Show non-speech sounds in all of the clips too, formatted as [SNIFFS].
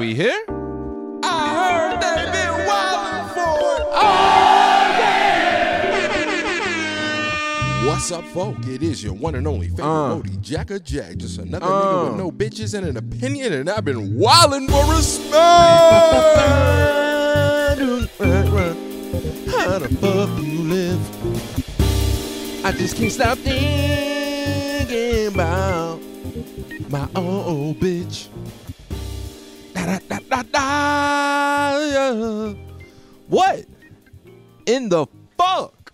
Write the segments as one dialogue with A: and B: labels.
A: we here?
B: I heard they been wildin' for it. What's up, folk? It is your one and only favorite
A: Uh.
B: Bodie, Jacka Jack. Just another
A: Uh.
B: nigga with no bitches and an opinion, and I've been wildin' for respect.
A: How the fuck do you live? I just can't stop thinking about my old bitch. What in the fuck?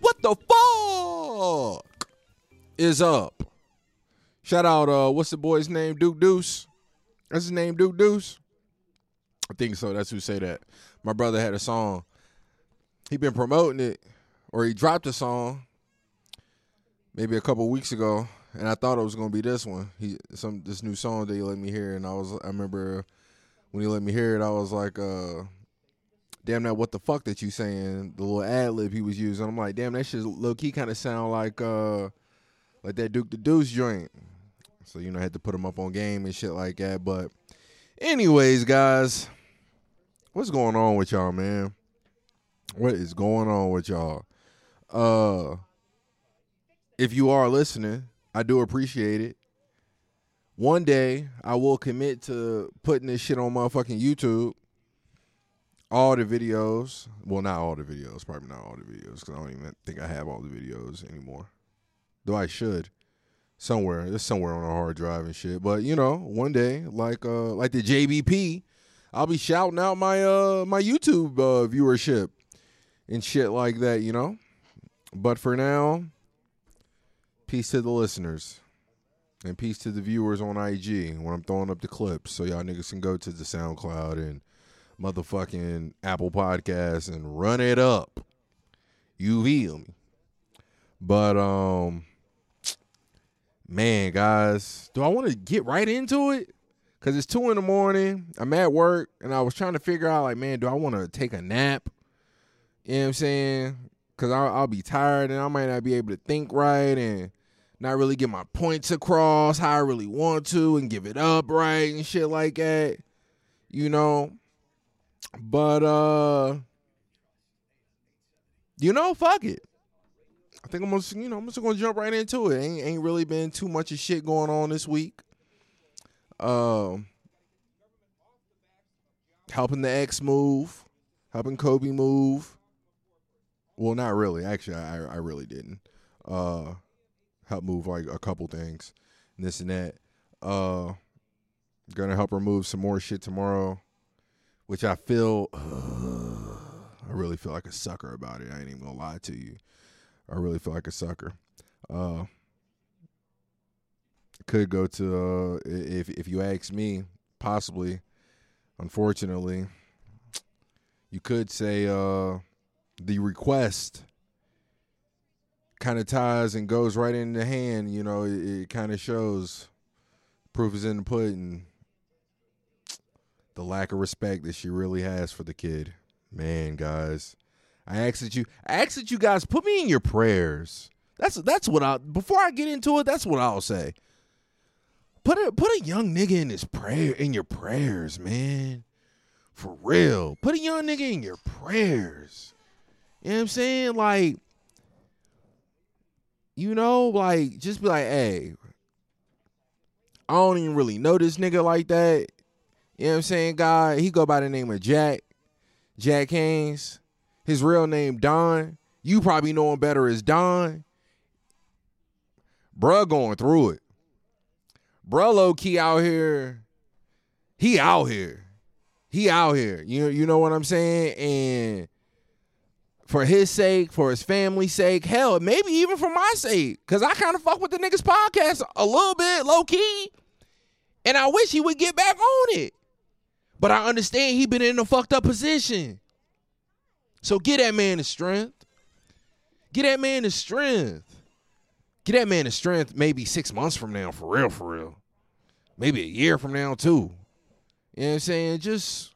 A: What the fuck is up? Shout out, uh, what's the boy's name? Duke Deuce. That's his name, Duke Deuce. I think so. That's who say that. My brother had a song. He been promoting it, or he dropped a song maybe a couple weeks ago, and I thought it was gonna be this one. He some this new song that he let me hear, and I was I remember when he let me hear it, I was like, uh, damn that what the fuck that you saying? The little ad lib he was using. I'm like, damn that shit low key kind of sound like uh like that Duke the Deuce joint. So you know, I had to put him up on game and shit like that. But anyways, guys, what's going on with y'all, man? What is going on with y'all? Uh if you are listening, I do appreciate it. One day I will commit to putting this shit on motherfucking YouTube. All the videos. Well, not all the videos. Probably not all the videos because I don't even think I have all the videos anymore. Though I should. Somewhere. It's somewhere on a hard drive and shit. But you know, one day, like uh like the JBP, I'll be shouting out my uh my YouTube uh viewership and shit like that, you know? But for now, peace to the listeners. And peace to the viewers on IG when I'm throwing up the clips so y'all niggas can go to the SoundCloud and motherfucking Apple Podcasts and run it up. You feel me? But um man, guys, do I want to get right into it? Cause it's two in the morning. I'm at work and I was trying to figure out like, man, do I want to take a nap? You know what I'm saying? Cause I'll, I'll be tired and I might not be able to think right and not really get my points across how I really want to and give it up right and shit like that. You know? But uh you know, fuck it. I think I'm gonna you know, I'm just gonna jump right into it. Ain't ain't really been too much of shit going on this week. Um helping the X move, helping Kobe move. Well, not really. Actually, I I really didn't. Uh help move like a couple things, and this and that. Uh, gonna help her move some more shit tomorrow, which I feel. [SIGHS] I really feel like a sucker about it. I ain't even gonna lie to you. I really feel like a sucker. Uh, could go to uh, if if you ask me, possibly. Unfortunately, you could say uh, the request kind of ties and goes right in the hand. You know, it, it kind of shows proof is in the pudding. The lack of respect that she really has for the kid, man, guys. I ask that you, I ask that you guys put me in your prayers. That's that's what I. Before I get into it, that's what I'll say. Put a put a young nigga in his prayer in your prayers, man. For real, put a young nigga in your prayers. You know what I'm saying? Like, you know, like just be like, hey, I don't even really know this nigga like that. You know what I'm saying? Guy, he go by the name of Jack, Jack Haynes. His real name Don. You probably know him better as Don. Bruh going through it. Bruh low key out here. He out here. He out here. You you know what I'm saying? And for his sake, for his family's sake, hell, maybe even for my sake. Cause I kind of fuck with the niggas podcast a little bit, low key. And I wish he would get back on it. But I understand he been in a fucked up position. So get that man the strength. Get that man the strength. Get that man the strength maybe six months from now, for real, for real. Maybe a year from now too. You know what I'm saying? Just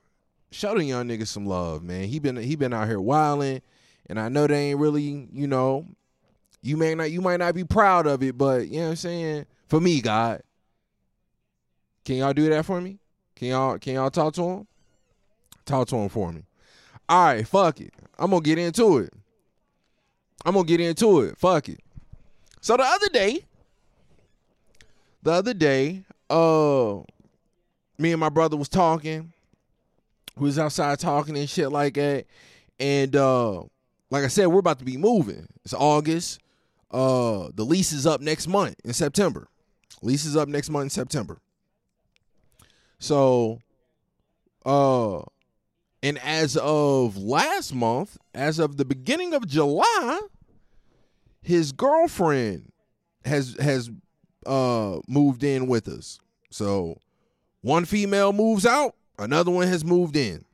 A: show the young nigga some love, man. He been he been out here wilding, and I know they ain't really, you know, you may not you might not be proud of it, but you know what I'm saying? For me, God. Can y'all do that for me? Can y'all can y'all talk to him? Talk to him for me. All right, fuck it. I'm gonna get into it. I'm gonna get into it. Fuck it. So the other day, the other day, uh, me and my brother was talking. We was outside talking and shit like that. And uh, like I said, we're about to be moving. It's August. Uh, the lease is up next month in September. Lease is up next month in September. So, uh, and as of last month, as of the beginning of July, his girlfriend has has uh moved in with us. So one female moves out, another one has moved in.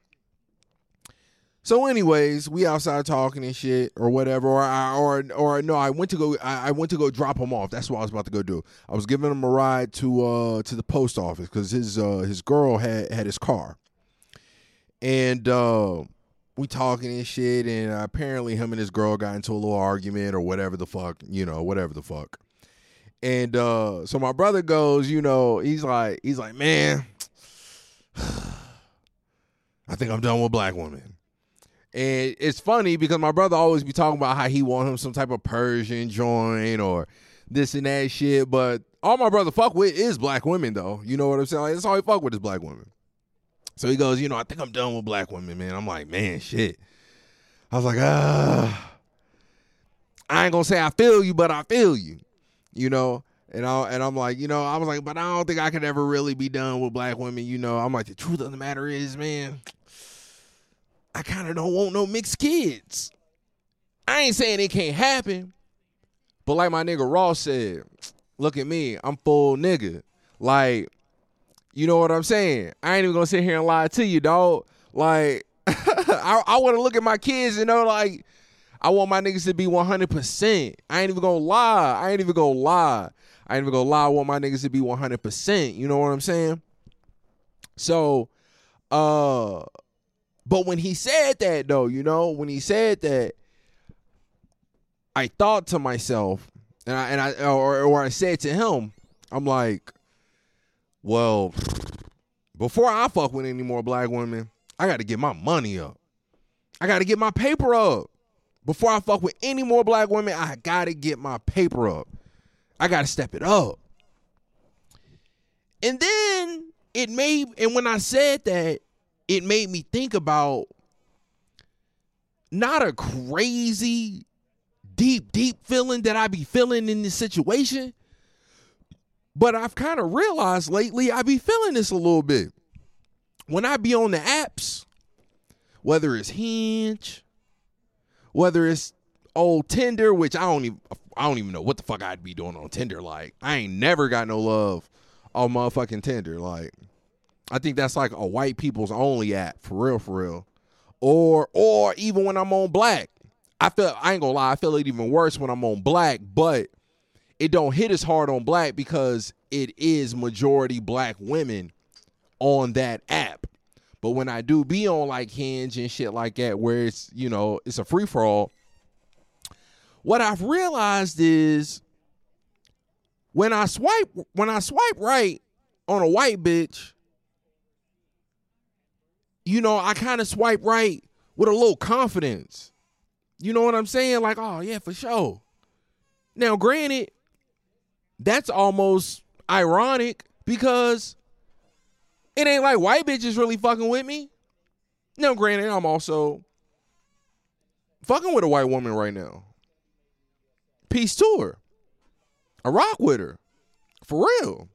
A: So, anyways, we outside talking and shit or whatever, or I, or or no, I went to go. I, I went to go drop him off. That's what I was about to go do. I was giving him a ride to uh to the post office because his uh his girl had had his car, and uh we talking and shit, and apparently him and his girl got into a little argument or whatever the fuck, you know, whatever the fuck. And uh so my brother goes, you know, he's like, he's like, man, [SIGHS] I think I'm done with black women. And it's funny because my brother always be talking about how he want him some type of Persian joint or this and that shit. But all my brother fuck with is black women though. You know what I'm saying? Like, that's all he fuck with is black women. So he goes, you know, I think I'm done with black women, man. I'm like, man, shit. I was like, ah. I ain't gonna say I feel you, but I feel you. You know? And I and I'm like, you know, I was like, but I don't think I could ever really be done with black women. You know, I'm like, the truth of the matter is, man, I kind of don't want no mixed kids. I ain't saying it can't happen, but like my nigga Ross said, look at me, I'm full nigga. Like, you know what I'm saying? I ain't even gonna sit here and lie to you, dog. Like, [LAUGHS] I, I want to look at my kids, you know, like. I want my niggas to be 100%. I ain't even gonna lie. I ain't even gonna lie. I ain't even gonna lie. I want my niggas to be 100%. You know what I'm saying? So, uh, but when he said that, though, you know, when he said that, I thought to myself, and I, and I, or, or I said to him, I'm like, well, before I fuck with any more black women, I got to get my money up. I got to get my paper up. Before I fuck with any more black women, I got to get my paper up. I got to step it up. And then it made, and when I said that, it made me think about not a crazy, deep, deep feeling that I be feeling in this situation, but I've kind of realized lately I be feeling this a little bit. When I be on the apps, whether it's Hinge, whether it's old Tinder, which I don't even I don't even know what the fuck I'd be doing on Tinder. Like, I ain't never got no love on motherfucking Tinder. Like, I think that's like a white people's only app, for real, for real. Or or even when I'm on black. I feel I ain't gonna lie, I feel it even worse when I'm on black, but it don't hit as hard on black because it is majority black women on that app. But when I do be on like Hinge and shit like that, where it's, you know, it's a free for all, what I've realized is when I swipe when I swipe right on a white bitch, you know, I kind of swipe right with a little confidence. You know what I'm saying? Like, oh yeah, for sure. Now, granted, that's almost ironic because it ain't like white bitches really fucking with me. Now, granted, I'm also fucking with a white woman right now. Peace to her. I rock with her. For real.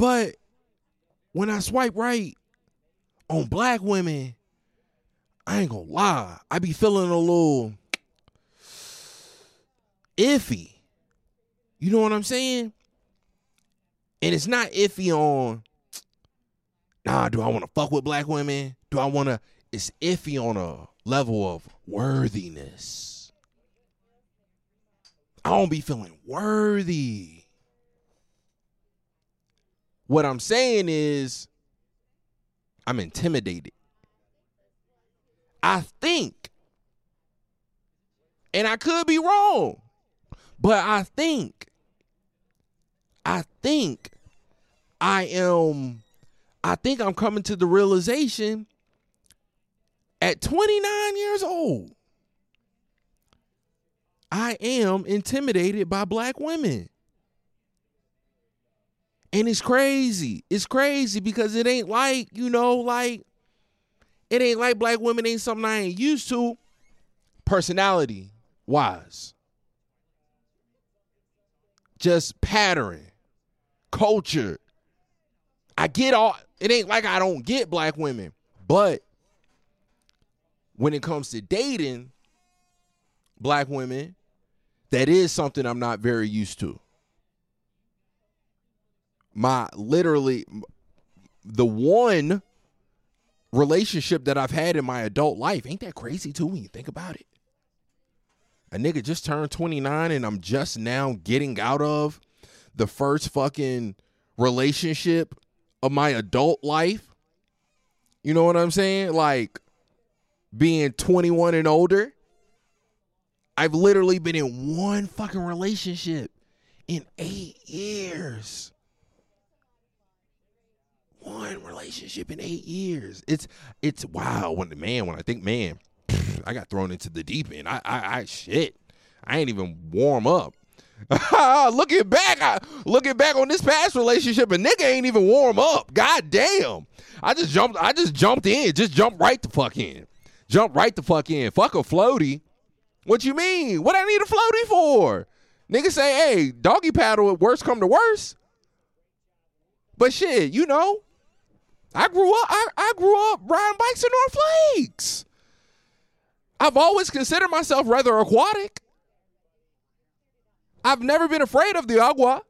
A: But when I swipe right on black women, I ain't gonna lie. I be feeling a little iffy. You know what I'm saying? And it's not iffy on, nah, do I wanna fuck with black women? Do I wanna, it's iffy on a level of worthiness. I don't be feeling worthy. What I'm saying is, I'm intimidated. I think, and I could be wrong, but I think I think I am I think I'm coming to the realization at 29 years old I am intimidated by black women. And it's crazy. It's crazy because it ain't like, you know, like it ain't like black women ain't something I ain't used to personality wise. Just pattern, culture. I get all it ain't like I don't get black women, but when it comes to dating black women, that is something I'm not very used to. My literally the one relationship that I've had in my adult life. Ain't that crazy too when you think about it? A nigga just turned 29 and I'm just now getting out of the first fucking relationship of my adult life. You know what I'm saying? Like being 21 and older. I've literally been in one fucking relationship in eight years. One relationship in eight years. It's it's wow. When the man, when I think man, [SNIFFS] I got thrown into the deep end. I I, I shit. I ain't even warm up. [LAUGHS] looking back, I, looking back on this past relationship, a nigga ain't even warm up. God damn. I just jumped. I just jumped in. Just jumped right the fuck in. Jump right the fuck in. Fuck a floaty. What you mean? What I need a floaty for? Nigga say, hey, doggy paddle worst come to worst. But shit, you know, I grew up I, I grew up riding bikes in North Lakes. I've always considered myself rather aquatic. I've never been afraid of the agua.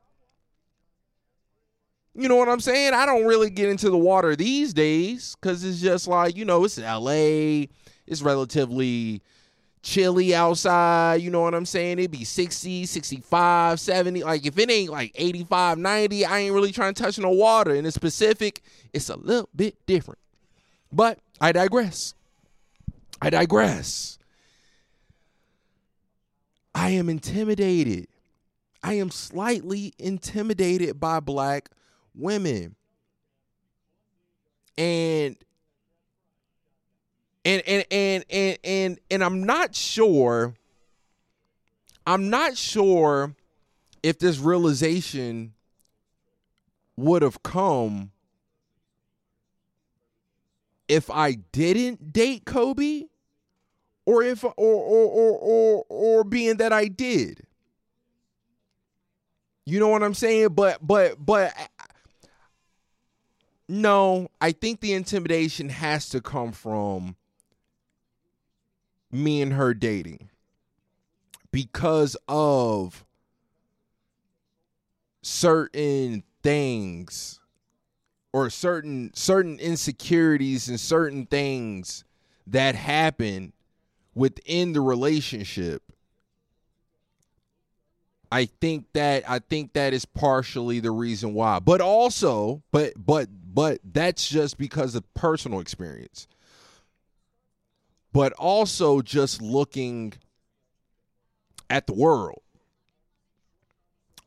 A: You know what I'm saying? I don't really get into the water these days because it's just like, you know, it's LA. It's relatively chilly outside, you know what I'm saying? It'd be 60, 65, 70. Like if it ain't like 85, 90, I ain't really trying to touch no water. In the Pacific, it's a little bit different. But I digress. I digress. I am intimidated. I am slightly intimidated by black women. And and and and and and, and I'm not sure I'm not sure if this realization would have come if I didn't date Kobe or if or or or or, or being that I did. You know what I'm saying? But but but no, I think the intimidation has to come from me and her dating because of certain things or certain certain insecurities and certain things that happen within the relationship I think that I think that is partially the reason why. But also, but but but that's just because of personal experience but also just looking at the world,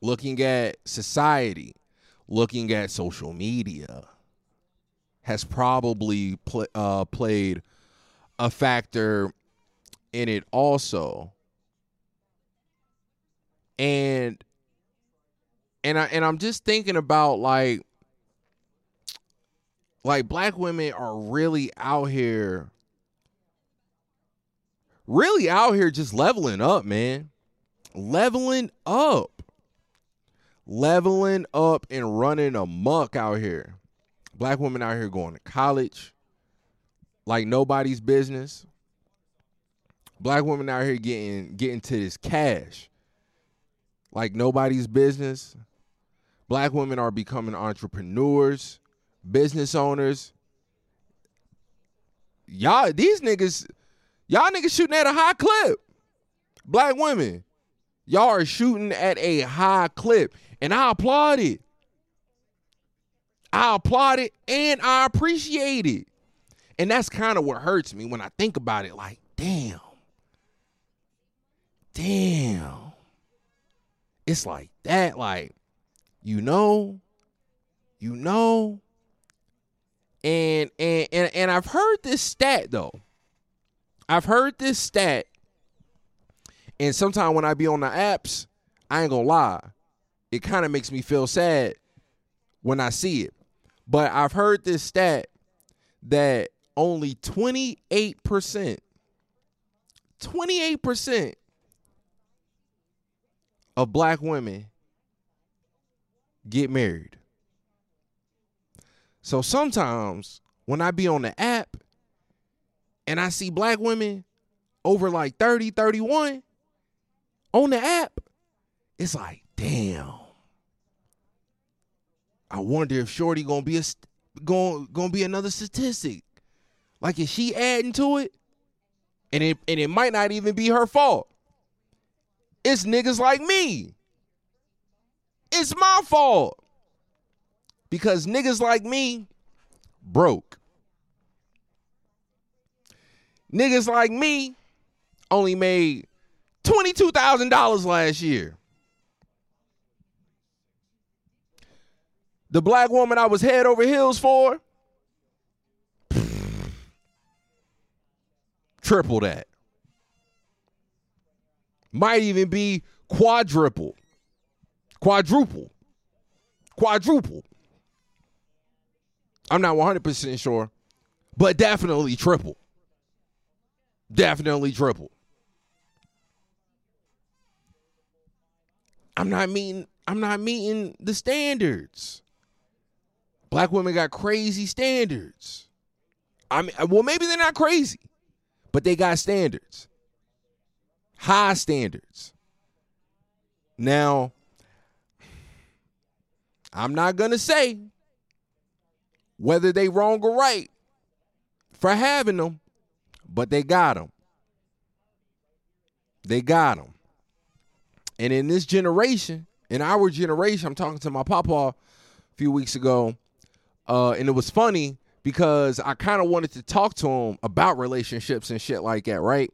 A: looking at society, looking at social media has probably pl- uh, played a factor in it also. And and I and I'm just thinking about like like black women are really out here really out here just leveling up, man. Leveling up. Leveling up and running amok out here. Black women out here going to college like nobody's business. Black women out here getting getting to this cash like nobody's business. Black women are becoming entrepreneurs, business owners. Y'all, these niggas, Y'all niggas shooting at a high clip. Black women, y'all are shooting at a high clip. And I applaud it. I applaud it and I appreciate it. And that's kind of what hurts me when I think about it. Like, damn. Damn. It's like that. Like, you know, you know. And and and and I've heard this stat though. I've heard this stat. And sometimes when I be on the apps, I ain't gonna lie, it kind of makes me feel sad when I see it. But I've heard this stat that only 28%, 28% of black women get married. So sometimes when I be on the app and I see black women over like 30, 31 on the app, it's like, damn. I wonder if Shorty gonna be a gonna gonna be another statistic. Like is she adding to it? And it and it might not even be her fault. It's niggas like me. It's my fault. Because niggas like me broke. Niggas like me only made $22,000 last year. The black woman I was head over heels for, triple that. Might even be quadruple, quadruple, quadruple. I'm not 100% sure, but definitely triple. Definitely triple. I'm not meeting I'm not meeting the standards. Black women got crazy standards. I mean, uh, well, maybe they're not crazy, but they got standards, high standards. Now, I'm not gonna say whether they wrong or right for having them, but they got them. They got them. And in this generation, in our generation, I'm talking to my papa a few weeks ago uh, and it was funny because I kind of wanted to talk to him about relationships and shit like that, right?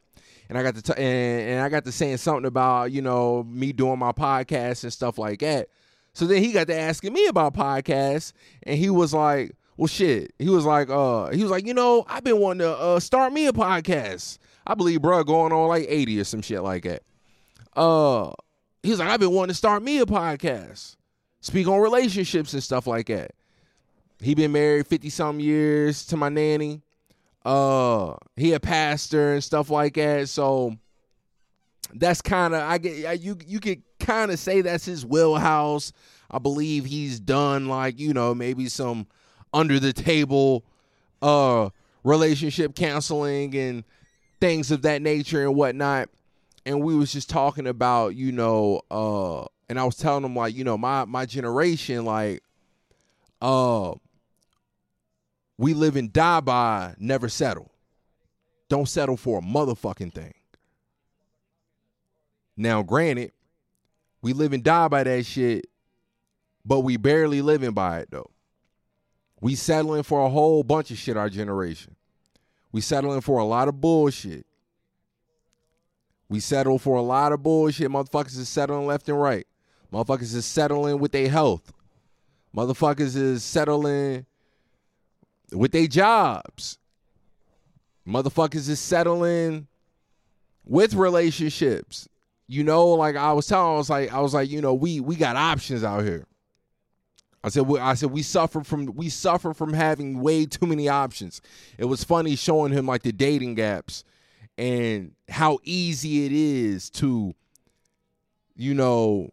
A: And I got to t- and, and I got to saying something about you know me doing my podcast and stuff like that. So then he got to asking me about podcasts, and he was like, "Well, shit." He was like, "Uh," he was like, "You know, I've been wanting to uh, start me a podcast. I believe, bro, going on like eighty or some shit like that." Uh, he was like, "I've been wanting to start me a podcast, speak on relationships and stuff like that." He been married 50 some years to my nanny. Uh he a pastor and stuff like that. So that's kind of I get you you could kind of say that's his wheelhouse. I believe he's done like, you know, maybe some under the table uh relationship counseling and things of that nature and whatnot. And we was just talking about, you know, uh and I was telling him like, you know, my my generation, like, uh we live and die by never settle. Don't settle for a motherfucking thing. Now, granted, we live and die by that shit, but we barely living by it though. We settling for a whole bunch of shit, our generation. We settling for a lot of bullshit. We settle for a lot of bullshit. Motherfuckers is settling left and right. Motherfuckers is settling with their health. Motherfuckers is settling with their jobs. Motherfuckers is settling with relationships. You know, like I was telling, I was like, I was like, you know, we we got options out here. I said, we, I said we suffer from we suffer from having way too many options. It was funny showing him like the dating gaps and how easy it is to, you know,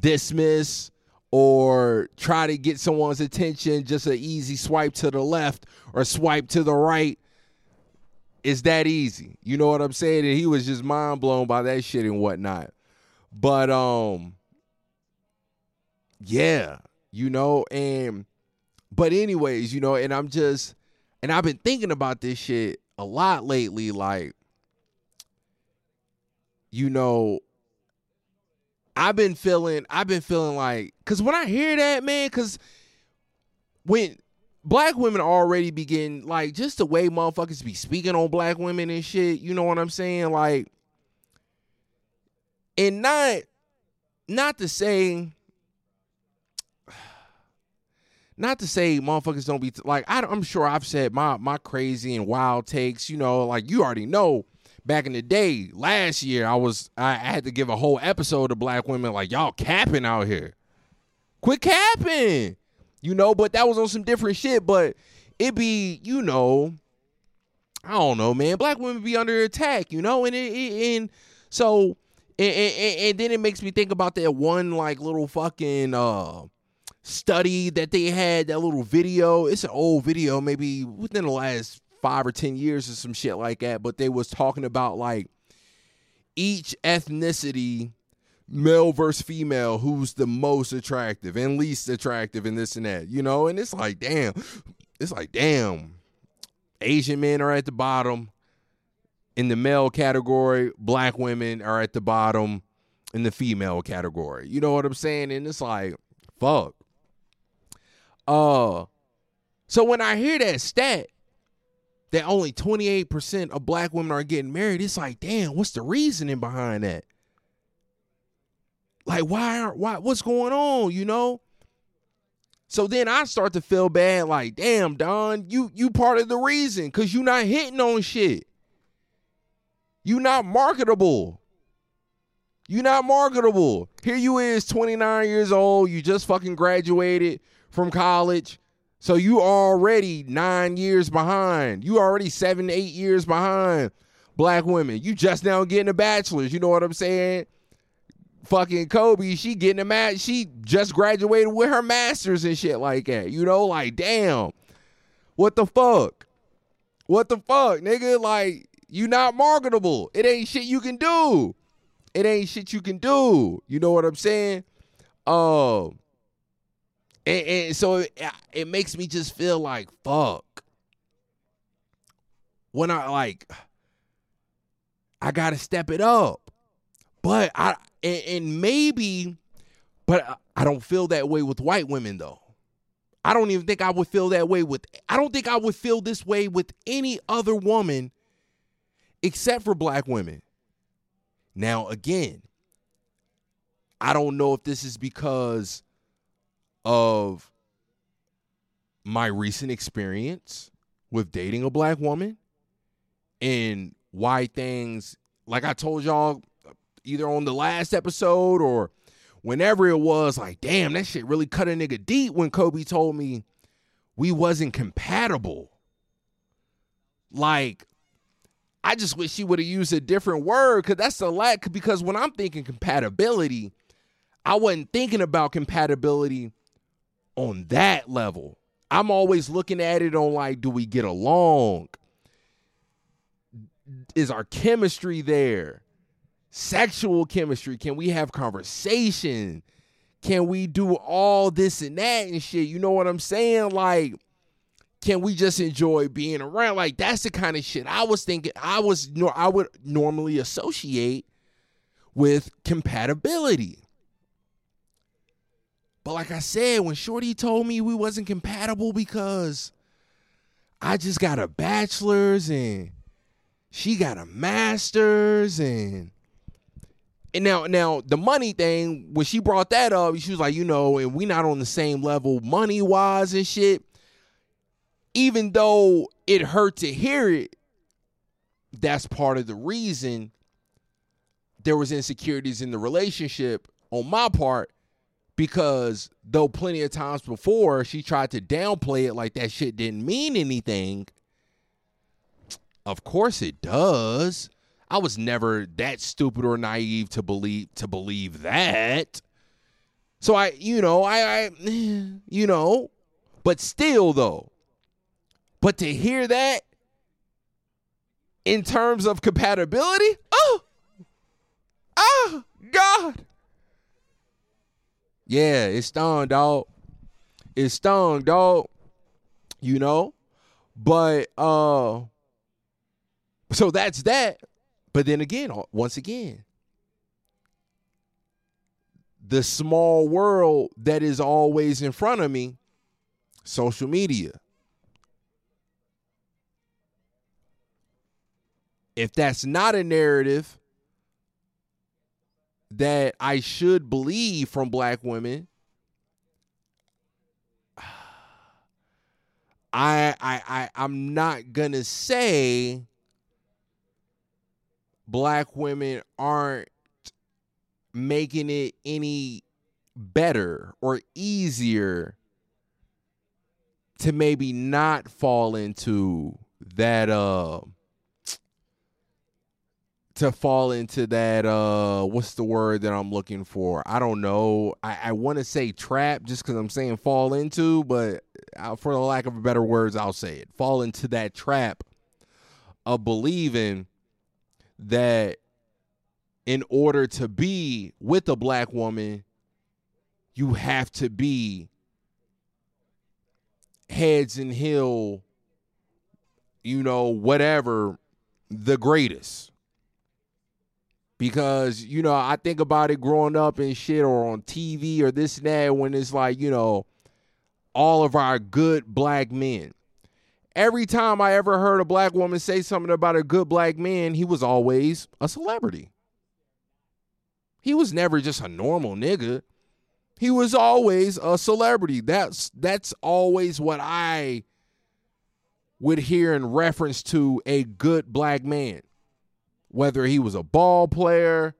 A: dismiss or try to get someone's attention just an easy swipe to the left or swipe to the right. It's that easy. You know what i'm saying? And he was just mind blown by that shit and whatnot. But um yeah you know and but anyways you know and i'm just and i've been thinking about this shit a lot lately like you know I've been feeling I've been feeling like cuz when I hear that man cuz when black women already begin like just the way motherfuckers be speaking on black women and shit, you know what I'm saying? Like and not not to say not to say motherfuckers don't be like I, am sure I've said my my crazy and wild takes. You know, like you already know. Back in the day, last year, I was I had to give a whole episode to black women like y'all capping out here. Quit capping, you know. But that was on some different shit. But it be you know, I don't know, man. Black women be under attack, you know, and it, it and so and, and, and, then it makes me think about that one like little fucking uh study that they had, that little video. It's an old video, maybe within the last five or ten years or some shit like that. But they was talking about like each ethnicity, male versus female, who's the most attractive and least attractive and this and that, you know? And it's like, damn, it's like, damn. Asian men are at the bottom in the male category, black women are at the bottom in the female category. You know what I'm saying? And it's like, fuck. Uh so when I hear that stat that only 28% of black women are getting married, it's like, damn, what's the reasoning behind that? Like why aren't why what's going on, you know? So then I start to feel bad like, damn, Don, you you part of the reason cuz you not hitting on shit. You not marketable. You not marketable. Here you is 29 years old, you just fucking graduated from college. So you already nine years behind. You already seven, eight years behind black women. You just now getting a bachelor's. You know what I'm saying? Fucking Kobe, she getting a mat. She just graduated with her master's and shit like that. You know, like damn, what the fuck? What the fuck, nigga? Like you not marketable. It ain't shit you can do. It ain't shit you can do. You know what I'm saying? Um. Uh, and, and so it, it makes me just feel like fuck. When I like, I gotta step it up, but I and, and maybe, but I don't feel that way with white women though. I don't even think I would feel that way with. I don't think I would feel this way with any other woman, except for black women. Now again, I don't know if this is because of my recent experience with dating a black woman and why things like I told y'all either on the last episode or whenever it was like damn that shit really cut a nigga deep when Kobe told me we wasn't compatible. Like I just wish she would have used a different word cuz that's a lack because when I'm thinking compatibility I wasn't thinking about compatibility on that level. I'm always looking at it on like, do we get along? Is our chemistry there? Sexual chemistry. Can we have conversation? Can we do all this and that and shit? You know what I'm saying? Like, can we just enjoy being around? Like, that's the kind of shit I was thinking. I was I would normally associate with compatibility. But like I said, when Shorty told me we wasn't compatible because I just got a bachelor's and she got a master's and and now now the money thing, when she brought that up, she was like, you know, and we not on the same level money wise and shit. Even though it hurt to hear it, that's part of the reason there was insecurities in the relationship on my part because though plenty of times before she tried to downplay it like that shit didn't mean anything, of course it does. I was never that stupid or naive to believe to believe that. So I, you know, I, I [SIGHS] you know, but still though. But to hear that in terms of compatibility, oh, oh God. Yeah, it stung, dog. It stung, dog. You know? But uh so that's that. But then again, once again, the small world that is always in front of me, social media. If that's not a narrative, that I should believe from black women, [SIGHS] I I I I'm not gonna say black women aren't making it any better or easier to maybe not fall into that uh to fall into that uh what's the word that I'm looking for? I don't know. I, I want to say trap just because I'm saying fall into, but uh, for the lack of better words, I'll say it. Fall into that trap of believing that in order to be with a black woman, you have to be heads and heel, you know, whatever, the greatest. Because, you know, I think about it growing up and shit or on TV or this and that when it's like, you know, all of our good black men. Every time I ever heard a black woman say something about a good black man, he was always a celebrity. He was never just a normal nigga. He was always a celebrity. That's that's always what I would hear in reference to a good black man. Whether he was a ball player,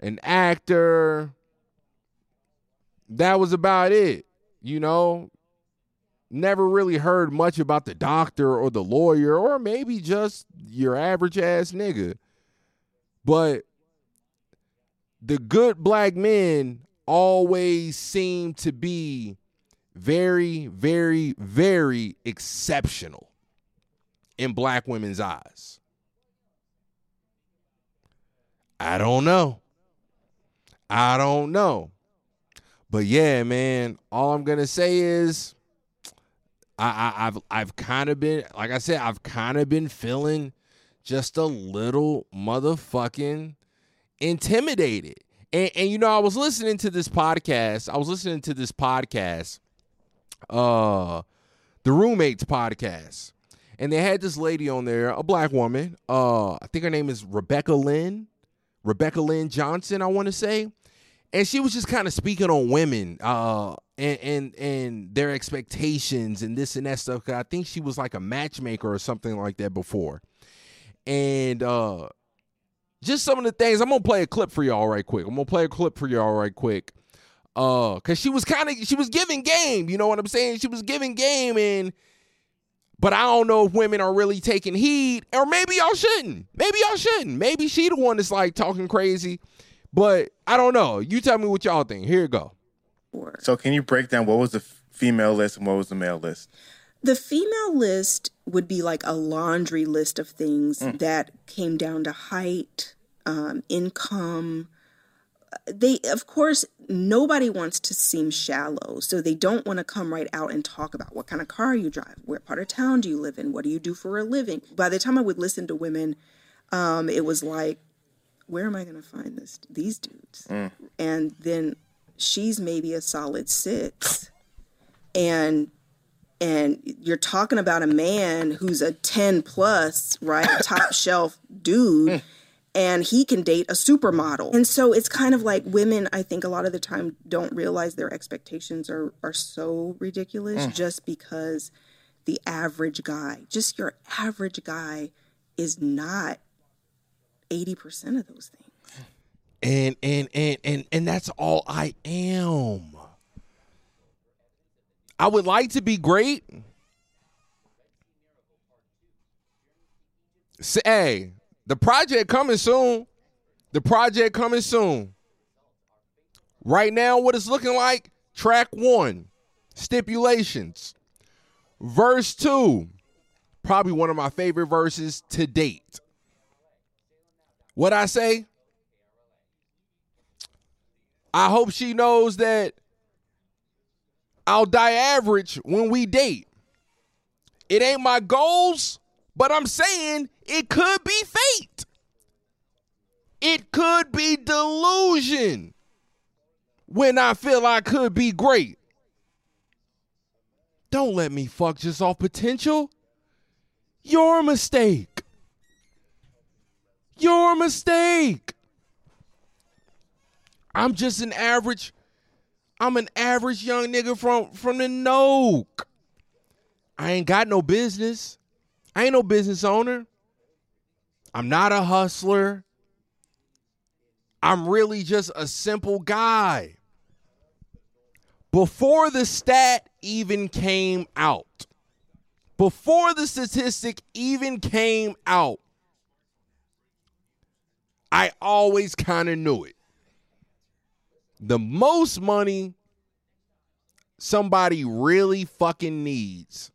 A: an actor, that was about it. You know, never really heard much about the doctor or the lawyer or maybe just your average ass nigga. But the good black men always seem to be very, very, very exceptional in black women's eyes. I don't know. I don't know. But yeah, man, all I'm gonna say is I, I have I've kind of been like I said, I've kind of been feeling just a little motherfucking intimidated. And, and you know, I was listening to this podcast. I was listening to this podcast, uh, the roommates podcast. And they had this lady on there, a black woman. Uh, I think her name is Rebecca Lynn. Rebecca Lynn Johnson, I want to say. And she was just kind of speaking on women, uh, and and and their expectations and this and that stuff. I think she was like a matchmaker or something like that before. And uh just some of the things. I'm gonna play a clip for y'all right quick. I'm gonna play a clip for y'all right quick. Uh, cause she was kind of she was giving game, you know what I'm saying? She was giving game and but I don't know if women are really taking heed, or maybe y'all shouldn't. Maybe y'all shouldn't. Maybe she the one that's like talking crazy. But I don't know. You tell me what y'all think. Here you go.
C: So can you break down what was the female list and what was the male list?
D: The female list would be like a laundry list of things mm. that came down to height, um, income. They, of course, nobody wants to seem shallow, so they don't want to come right out and talk about what kind of car you drive, what part of town do you live in, what do you do for a living. By the time I would listen to women, um, it was like, where am I going to find this these dudes? Mm. And then she's maybe a solid six, and and you're talking about a man who's a 10 plus, right? Top [LAUGHS] shelf dude. And he can date a supermodel. And so it's kind of like women, I think a lot of the time don't realize their expectations are, are so ridiculous mm. just because the average guy, just your average guy, is not 80% of those things.
A: And and and and and that's all I am. I would like to be great. Say, the project coming soon. The project coming soon. Right now, what it's looking like, track one, stipulations. Verse two, probably one of my favorite verses to date. What I say? I hope she knows that I'll die average when we date. It ain't my goals, but I'm saying it could be fate. It could be delusion when I feel I could be great. Don't let me fuck just off potential. Your mistake. Your mistake. I'm just an average. I'm an average young nigga from from the Noke. I ain't got no business. I ain't no business owner. I'm not a hustler. I'm really just a simple guy. Before the stat even came out, before the statistic even came out, I always kind of knew it. The most money somebody really fucking needs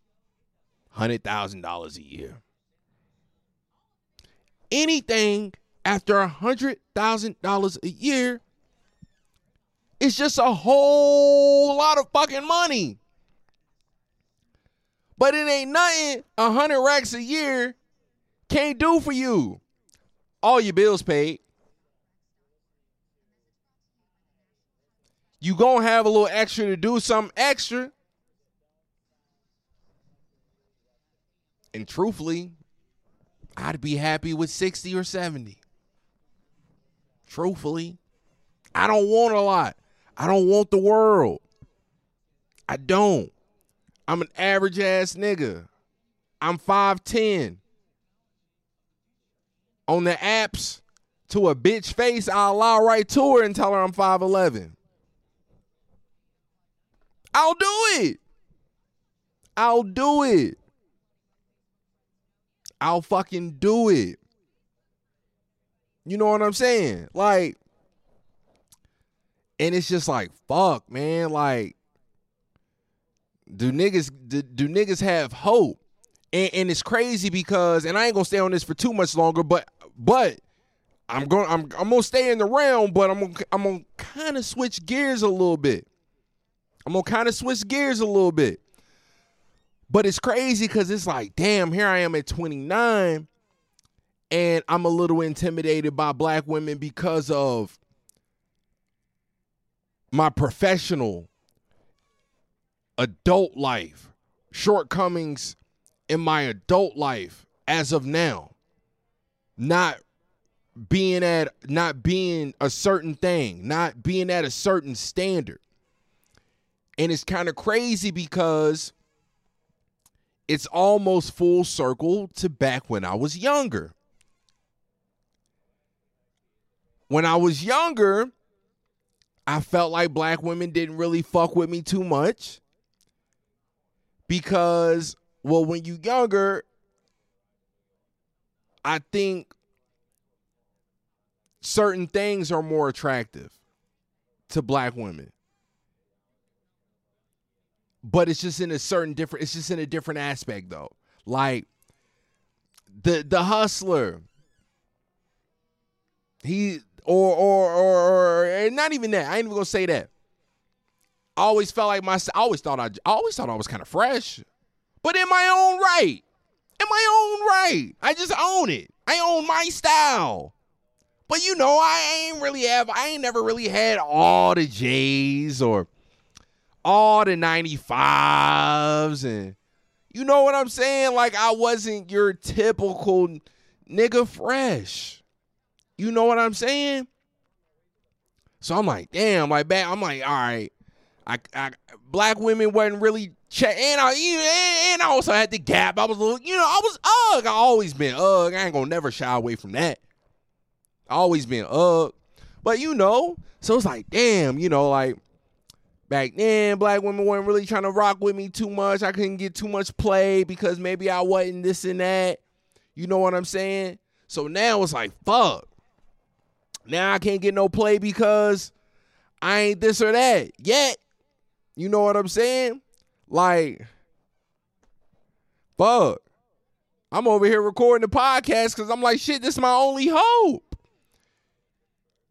A: $100,000 a year. Anything after $100,000 a year is just a whole lot of fucking money. But it ain't nothing a hundred racks a year can't do for you. All your bills paid. You gonna have a little extra to do something extra. And truthfully, I'd be happy with 60 or 70. Truthfully, I don't want a lot. I don't want the world. I don't. I'm an average ass nigga. I'm 5'10. On the apps, to a bitch face, I'll lie right to her and tell her I'm 5'11. I'll do it. I'll do it. I'll fucking do it. You know what I'm saying? Like, and it's just like, fuck, man. Like, do niggas do, do niggas have hope? And, and it's crazy because, and I ain't gonna stay on this for too much longer, but but I'm going I'm I'm gonna stay in the realm, but I'm gonna I'm gonna kind of switch gears a little bit. I'm gonna kind of switch gears a little bit. But it's crazy because it's like, damn, here I am at 29, and I'm a little intimidated by black women because of my professional adult life, shortcomings in my adult life as of now. Not being at not being a certain thing, not being at a certain standard. And it's kind of crazy because it's almost full circle to back when I was younger. When I was younger, I felt like black women didn't really fuck with me too much because, well, when you younger, I think certain things are more attractive to black women but it's just in a certain different it's just in a different aspect though. Like the the hustler he or or or, or not even that. I ain't even gonna say that. I always felt like my i always thought i, I always thought i was kind of fresh but in my own right in my own right. I just own it. I own my style. But you know i ain't really have i ain't never really had all the j's or all the 95s and you know what I'm saying? Like I wasn't your typical nigga fresh. You know what I'm saying? So I'm like, damn, like back, I'm like, all right. I, I black women wasn't really check and I and, I also had the gap. I was a little, you know, I was ugh. I always been ugh. I ain't gonna never shy away from that. Always been ugh. But you know, so it's like, damn, you know, like back then black women weren't really trying to rock with me too much. I couldn't get too much play because maybe i wasn't this and that. You know what i'm saying? So now it's like fuck. Now i can't get no play because i ain't this or that yet. You know what i'm saying? Like fuck. I'm over here recording the podcast because i'm like shit this is my only hope.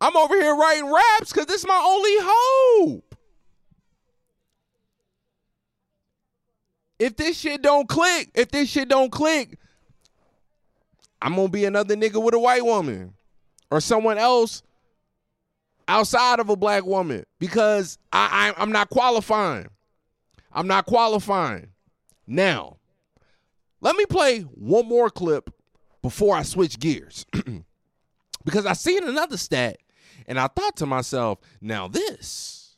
A: I'm over here writing raps because this is my only hope if this shit don't click, if this shit don't click, I'm gonna be another nigga with a white woman or someone else outside of a black woman because I, I I'm not qualifying. I'm not qualifying. Now, let me play one more clip before I switch gears. [CLEARS THROAT] because I seen another stat And I thought to myself, now this,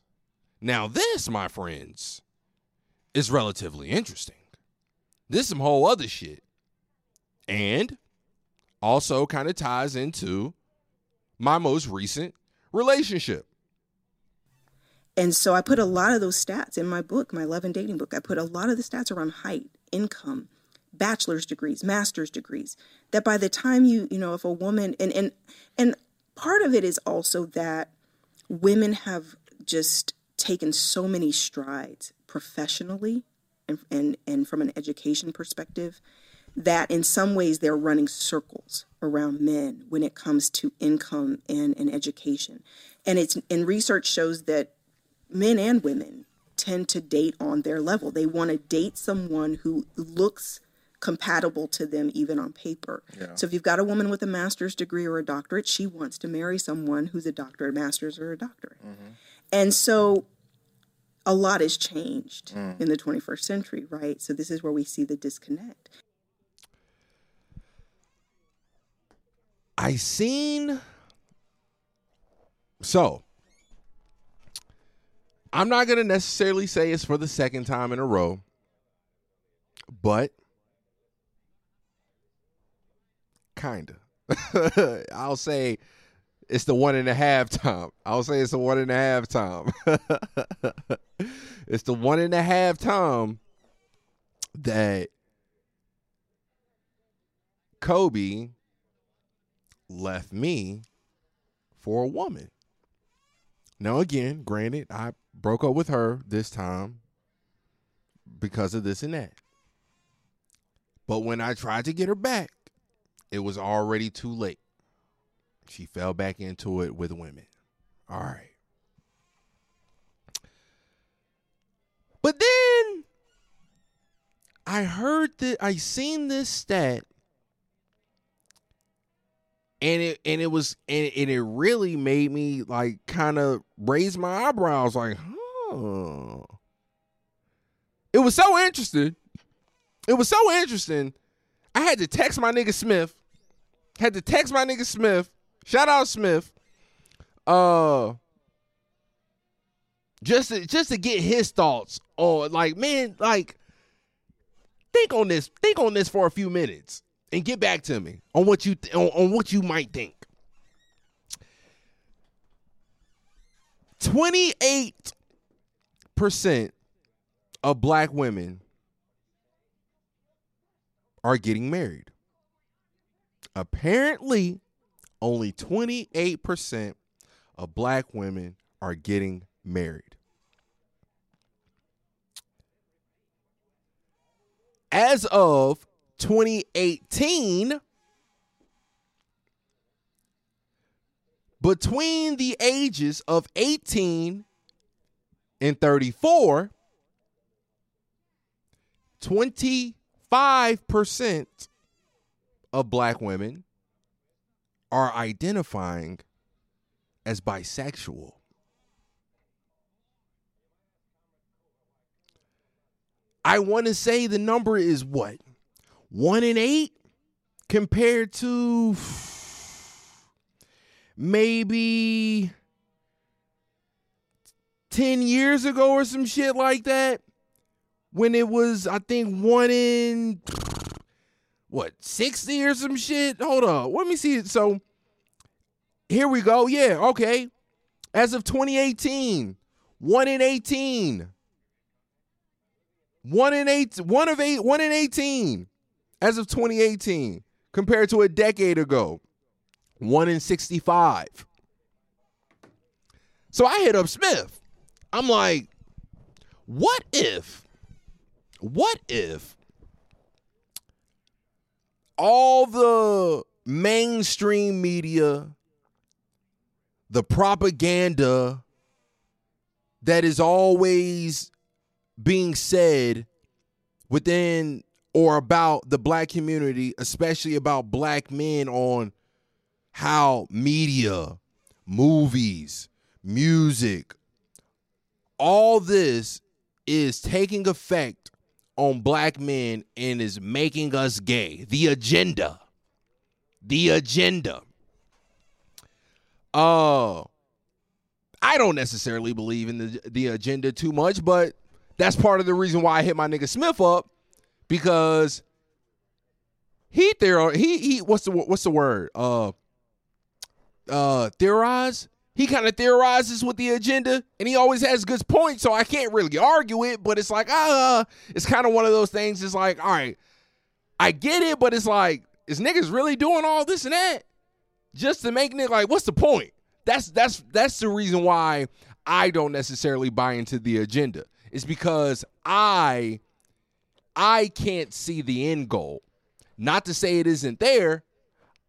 A: now this, my friends, is relatively interesting. This is some whole other shit. And also kind of ties into my most recent relationship.
D: And so I put a lot of those stats in my book, my love and dating book. I put a lot of the stats around height, income, bachelor's degrees, master's degrees. That by the time you, you know, if a woman and and and part of it is also that women have just taken so many strides professionally and and, and from an education perspective that in some ways they're running circles around men when it comes to income and, and education. And it's and research shows that men and women tend to date on their level. They want to date someone who looks compatible to them even on paper.
C: Yeah.
D: So if you've got a woman with a master's degree or a doctorate, she wants to marry someone who's a doctorate, master's or a doctorate. Mm-hmm. And so a lot has changed mm. in the 21st century, right? So this is where we see the disconnect.
A: I seen so I'm not gonna necessarily say it's for the second time in a row, but kinda. [LAUGHS] I'll say it's the one and a half time. I'll say it's the one and a half time. [LAUGHS] it's the one and a half time that Kobe left me for a woman. Now, again, granted, I broke up with her this time because of this and that. But when I tried to get her back, it was already too late. She fell back into it with women. All right. But then I heard that I seen this stat. And it and it was and, and it really made me like kind of raise my eyebrows like huh. It was so interesting. It was so interesting. I had to text my nigga smith. Had to text my nigga smith. Shout out smith. Uh just to, just to get his thoughts on like man like think on this think on this for a few minutes and get back to me on what you th- on, on what you might think. 28% of black women are getting married. Apparently, only 28% of black women are getting married. As of 2018 between the ages of 18 and 34 25% of black women are identifying as bisexual I want to say the number is what? One in eight compared to maybe 10 years ago or some shit like that. When it was, I think, one in what, 60 or some shit? Hold on. Let me see it. So here we go. Yeah, okay. As of 2018, one in 18. One in eight, one of eight, one in 18 as of 2018 compared to a decade ago. One in 65. So I hit up Smith. I'm like, what if, what if all the mainstream media, the propaganda that is always being said within or about the black community, especially about black men on how media, movies, music, all this is taking effect on black men and is making us gay. The agenda. The agenda. Uh I don't necessarily believe in the the agenda too much, but that's part of the reason why I hit my nigga Smith up because he there he he what's the what's the word? Uh uh theorize? He kind of theorizes with the agenda and he always has good points so i can't really argue it but it's like ah uh, it's kind of one of those things it's like all right i get it but it's like is niggas really doing all this and that? Just to make nigga like what's the point? That's that's that's the reason why i don't necessarily buy into the agenda it's because i i can't see the end goal not to say it isn't there.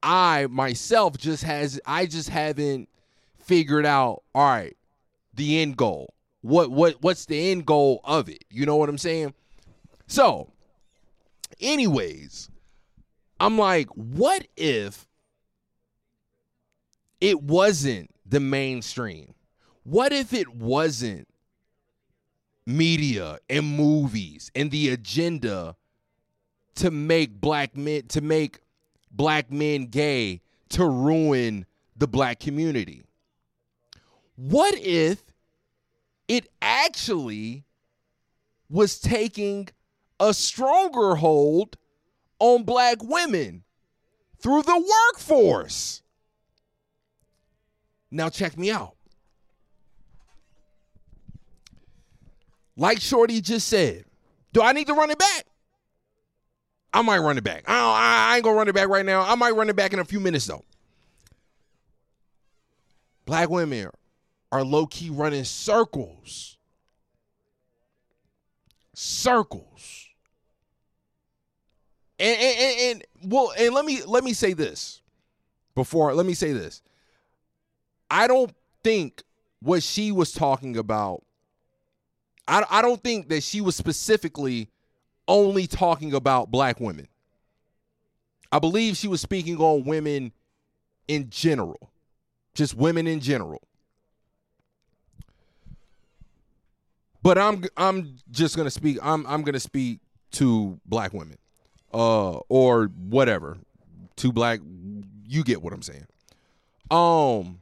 A: I myself just has I just haven't figured out all right, the end goal. What what what's the end goal of it? You know what I'm saying? So, anyways, I'm like, what if it wasn't the mainstream? What if it wasn't media and movies and the agenda to make black men to make black men gay to ruin the black community. What if it actually was taking a stronger hold on black women through the workforce? Now, check me out. Like Shorty just said, do I need to run it back? I might run it back. I, I ain't gonna run it back right now. I might run it back in a few minutes though. Black women are low key running circles. Circles. And, and, and, and well, and let me let me say this before let me say this. I don't think what she was talking about. I, I don't think that she was specifically only talking about black women. I believe she was speaking on women in general, just women in general. But I'm I'm just gonna speak. I'm I'm gonna speak to black women, uh, or whatever, to black. You get what I'm saying. Um.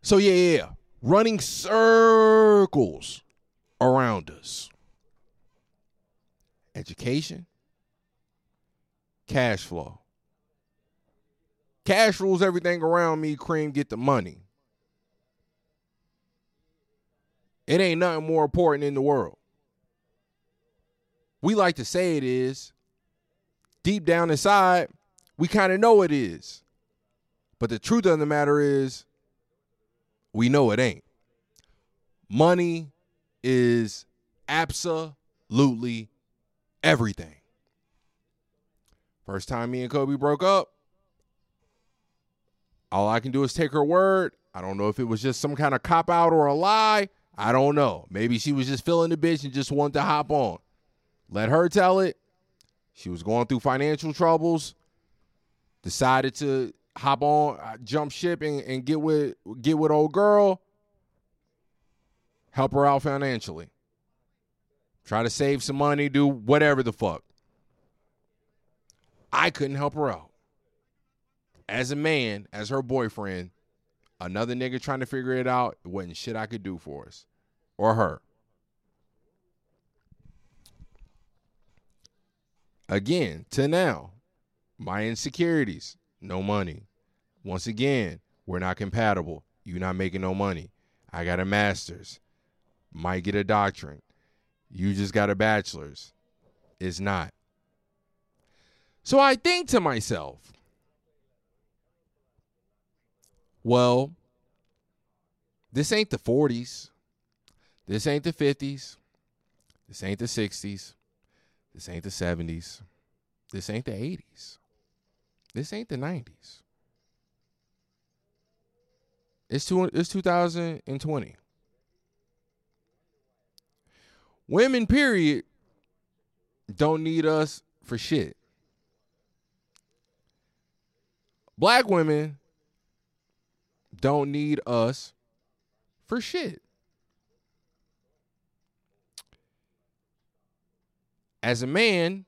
A: So yeah, yeah, yeah. Running circles around us education, cash flow. Cash rules everything around me. Cream, get the money. It ain't nothing more important in the world. We like to say it is. Deep down inside, we kind of know it is. But the truth of the matter is, we know it ain't. Money is absolutely everything. First time me and Kobe broke up, all I can do is take her word. I don't know if it was just some kind of cop out or a lie. I don't know. Maybe she was just feeling the bitch and just wanted to hop on. Let her tell it. She was going through financial troubles. Decided to hop on, uh, jump ship, and, and get with get with old girl. Help her out financially. Try to save some money, do whatever the fuck. I couldn't help her out. As a man, as her boyfriend, another nigga trying to figure it out, it wasn't shit I could do for us or her. Again, to now, my insecurities, no money. Once again, we're not compatible. You're not making no money. I got a master's, might get a doctorate you just got a bachelor's. It's not. So I think to myself, well, this ain't the 40s. This ain't the 50s. This ain't the 60s. This ain't the 70s. This ain't the 80s. This ain't the 90s. It's, two, it's 2020. Women, period, don't need us for shit. Black women don't need us for shit. As a man,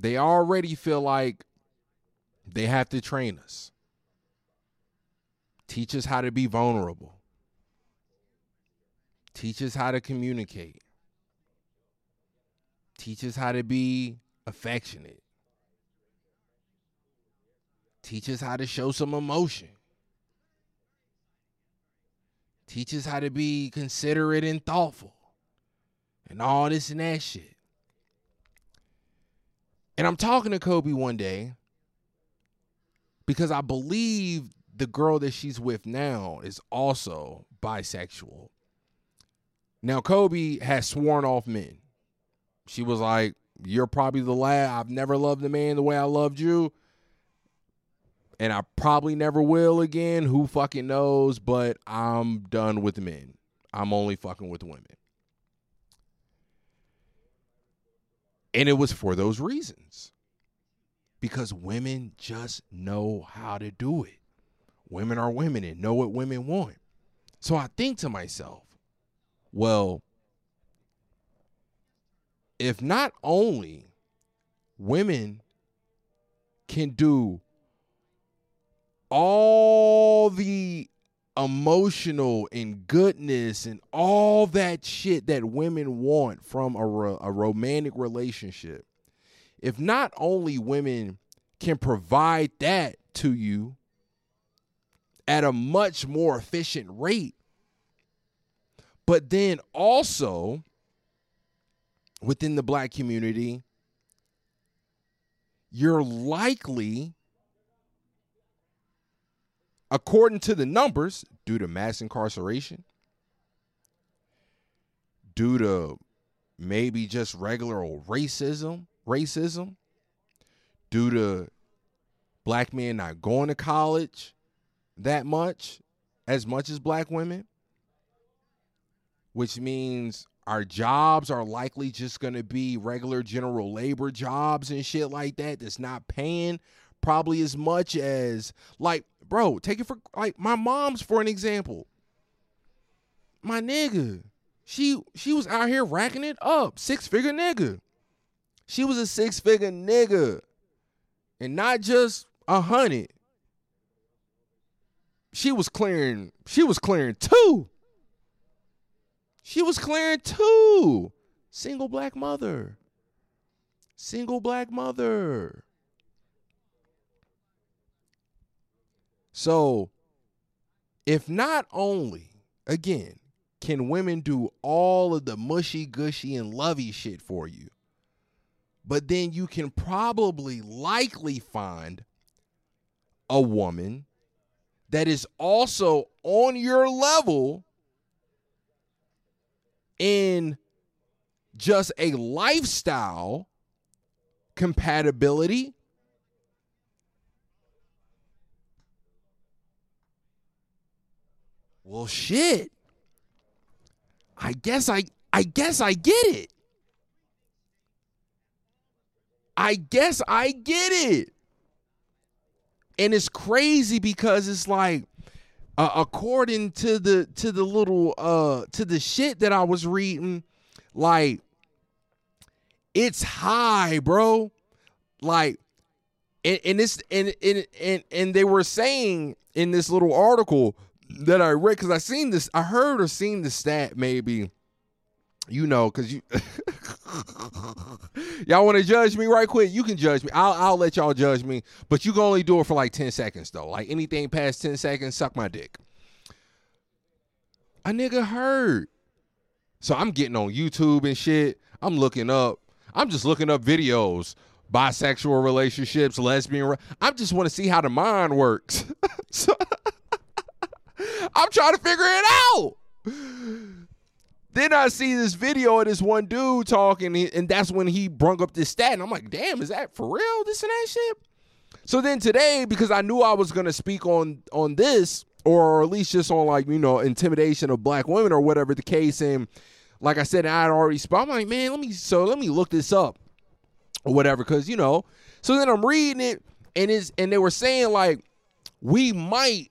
A: they already feel like they have to train us. Teach us how to be vulnerable. Teach us how to communicate. Teach us how to be affectionate. Teach us how to show some emotion. Teach us how to be considerate and thoughtful. And all this and that shit. And I'm talking to Kobe one day because I believe the girl that she's with now is also bisexual. Now, Kobe has sworn off men. She was like, You're probably the last. I've never loved a man the way I loved you. And I probably never will again. Who fucking knows? But I'm done with men. I'm only fucking with women. And it was for those reasons. Because women just know how to do it. Women are women and know what women want. So I think to myself, well, if not only women can do all the emotional and goodness and all that shit that women want from a, ro- a romantic relationship, if not only women can provide that to you at a much more efficient rate, but then also within the black community, you're likely, according to the numbers, due to mass incarceration, due to maybe just regular old racism, racism, due to black men not going to college that much, as much as black women, which means our jobs are likely just going to be regular general labor jobs and shit like that that's not paying probably as much as like bro take it for like my mom's for an example my nigga she she was out here racking it up six figure nigga she was a six figure nigga and not just a hundred she was clearing she was clearing two she was clearing two. Single black mother. Single black mother. So, if not only, again, can women do all of the mushy, gushy, and lovey shit for you, but then you can probably likely find a woman that is also on your level in just a lifestyle compatibility. Well, shit. I guess I I guess I get it. I guess I get it. And it's crazy because it's like uh, according to the to the little uh to the shit that I was reading, like it's high, bro. Like and, and this and, and and and they were saying in this little article that I read because I seen this, I heard or seen the stat maybe, you know, because you [LAUGHS] y'all want to judge me right quick? You can judge me. I'll I'll let y'all judge me, but you can only do it for like 10 seconds though. Like anything past 10 seconds, suck my dick. A nigga heard. So I'm getting on YouTube and shit. I'm looking up. I'm just looking up videos, bisexual relationships, lesbian. Re- I just want to see how the mind works. [LAUGHS] so I'm trying to figure it out. Then I see this video of this one dude talking, and that's when he brung up this stat. And I'm like, damn, is that for real? This and that shit. So then today, because I knew I was gonna speak on on this, or at least just on like you know intimidation of black women or whatever the case, and like I said, I had already spoke. I'm like, man, let me so let me look this up or whatever, because you know. So then I'm reading it, and it's and they were saying like we might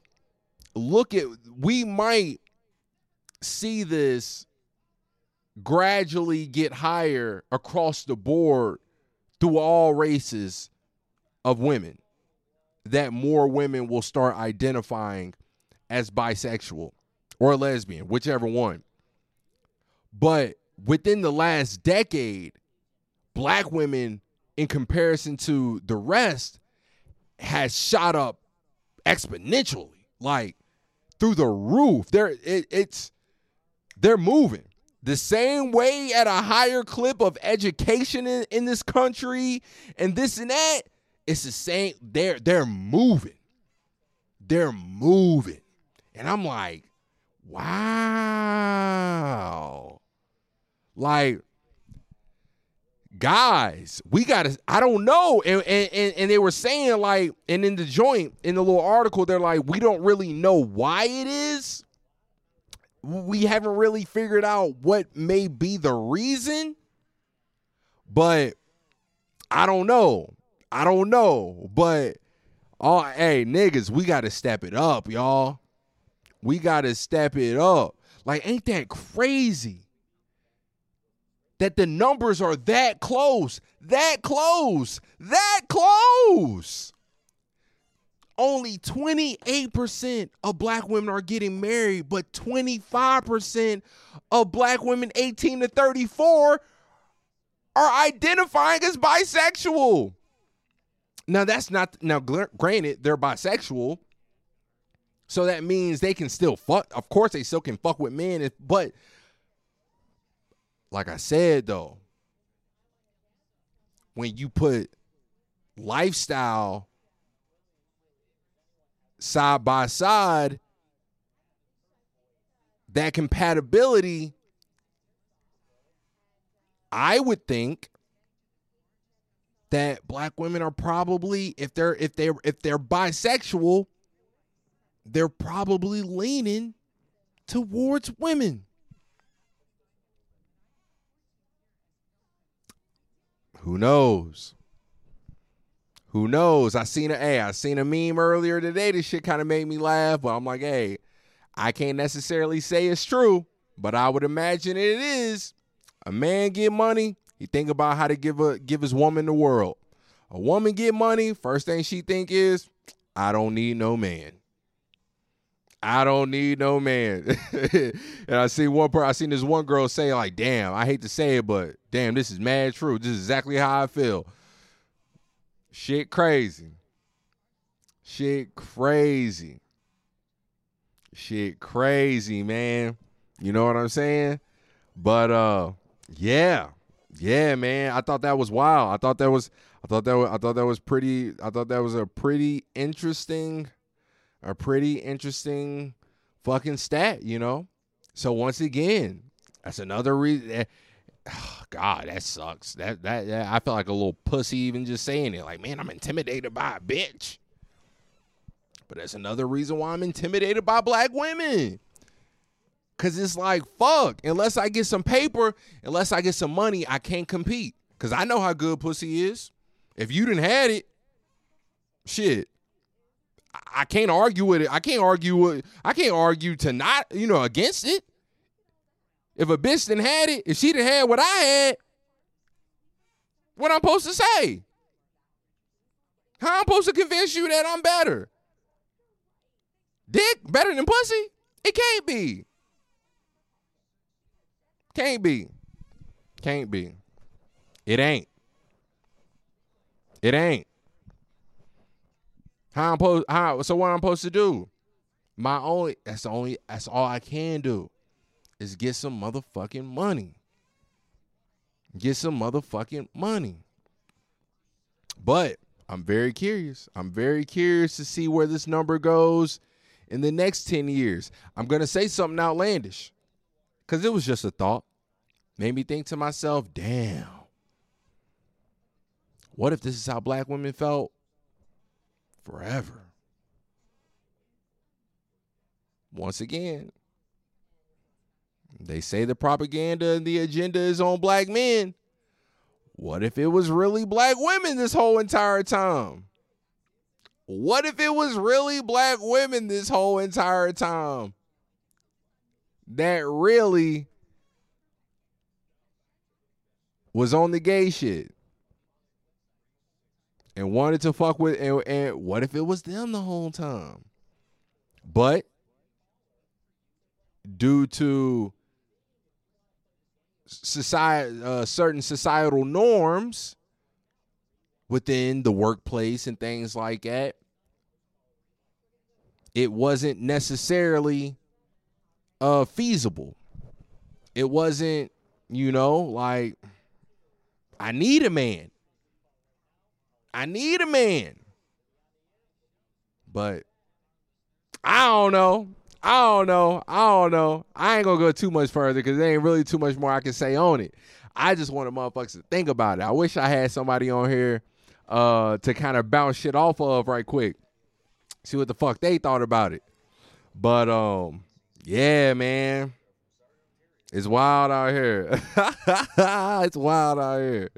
A: look at we might see this gradually get higher across the board through all races of women that more women will start identifying as bisexual or lesbian, whichever one. But within the last decade, black women, in comparison to the rest, has shot up exponentially, like through the roof. They're it, it's they're moving the same way at a higher clip of education in, in this country and this and that. It's the same. They're they're moving. They're moving, and I'm like, wow. Like guys, we gotta, I don't know. And, and, and they were saying, like, and in the joint, in the little article, they're like, we don't really know why it is. We haven't really figured out what may be the reason. But I don't know. I don't know. But oh hey, niggas, we gotta step it up, y'all. We gotta step it up. Like, ain't that crazy? That the numbers are that close, that close, that close. Only 28% of black women are getting married, but 25% of black women 18 to 34 are identifying as bisexual. Now, that's not, now, granted, they're bisexual. So that means they can still fuck. Of course, they still can fuck with men, but like I said though, when you put lifestyle side by side, that compatibility, I would think that black women are probably if they're if they're if they're bisexual, they're probably leaning towards women. Who knows? Who knows? I seen a hey, I seen a meme earlier today. This shit kind of made me laugh, but I'm like, hey, I can't necessarily say it's true, but I would imagine it is. A man get money, he think about how to give a give his woman the world. A woman get money, first thing she think is, I don't need no man. I don't need no man. [LAUGHS] and I see one part. I seen this one girl say like, "Damn, I hate to say it, but damn, this is mad true. This is exactly how I feel." Shit crazy. Shit crazy. Shit crazy, man. You know what I'm saying? But uh, yeah, yeah, man. I thought that was wild. I thought that was. I thought that was. I thought that was pretty. I thought that was a pretty interesting a pretty interesting fucking stat, you know? So once again, that's another reason. Eh, [SIGHS] God, that sucks. That, that that I feel like a little pussy even just saying it. Like, man, I'm intimidated by a bitch. But that's another reason why I'm intimidated by black women. Cause it's like, fuck, unless I get some paper, unless I get some money, I can't compete. Cause I know how good pussy is. If you didn't had it, shit, I can't argue with it. I can't argue with I can't argue to not, you know, against it. If a bitch didn't had it, if she didn't had what I had, what I'm supposed to say? How I'm supposed to convince you that I'm better? Dick better than pussy? It can't be. Can't be. Can't be. It ain't. It ain't. How I'm supposed how so what I'm supposed to do? My only that's the only that's all I can do is get some motherfucking money. Get some motherfucking money. But I'm very curious. I'm very curious to see where this number goes in the next 10 years. I'm going to say something outlandish because it was just a thought. Made me think to myself, damn, what if this is how black women felt forever. Once again, they say the propaganda and the agenda is on black men. What if it was really black women this whole entire time? What if it was really black women this whole entire time? That really was on the gay shit and wanted to fuck with and, and what if it was them the whole time? But due to society, uh, certain societal norms within the workplace and things like that, it wasn't necessarily uh, feasible. It wasn't, you know, like I need a man. I need a man. But I don't know. I don't know. I don't know. I ain't gonna go too much further because there ain't really too much more I can say on it. I just want the motherfuckers to think about it. I wish I had somebody on here uh, to kind of bounce shit off of right quick. See what the fuck they thought about it. But um, yeah, man. It's wild out here. [LAUGHS] it's wild out here.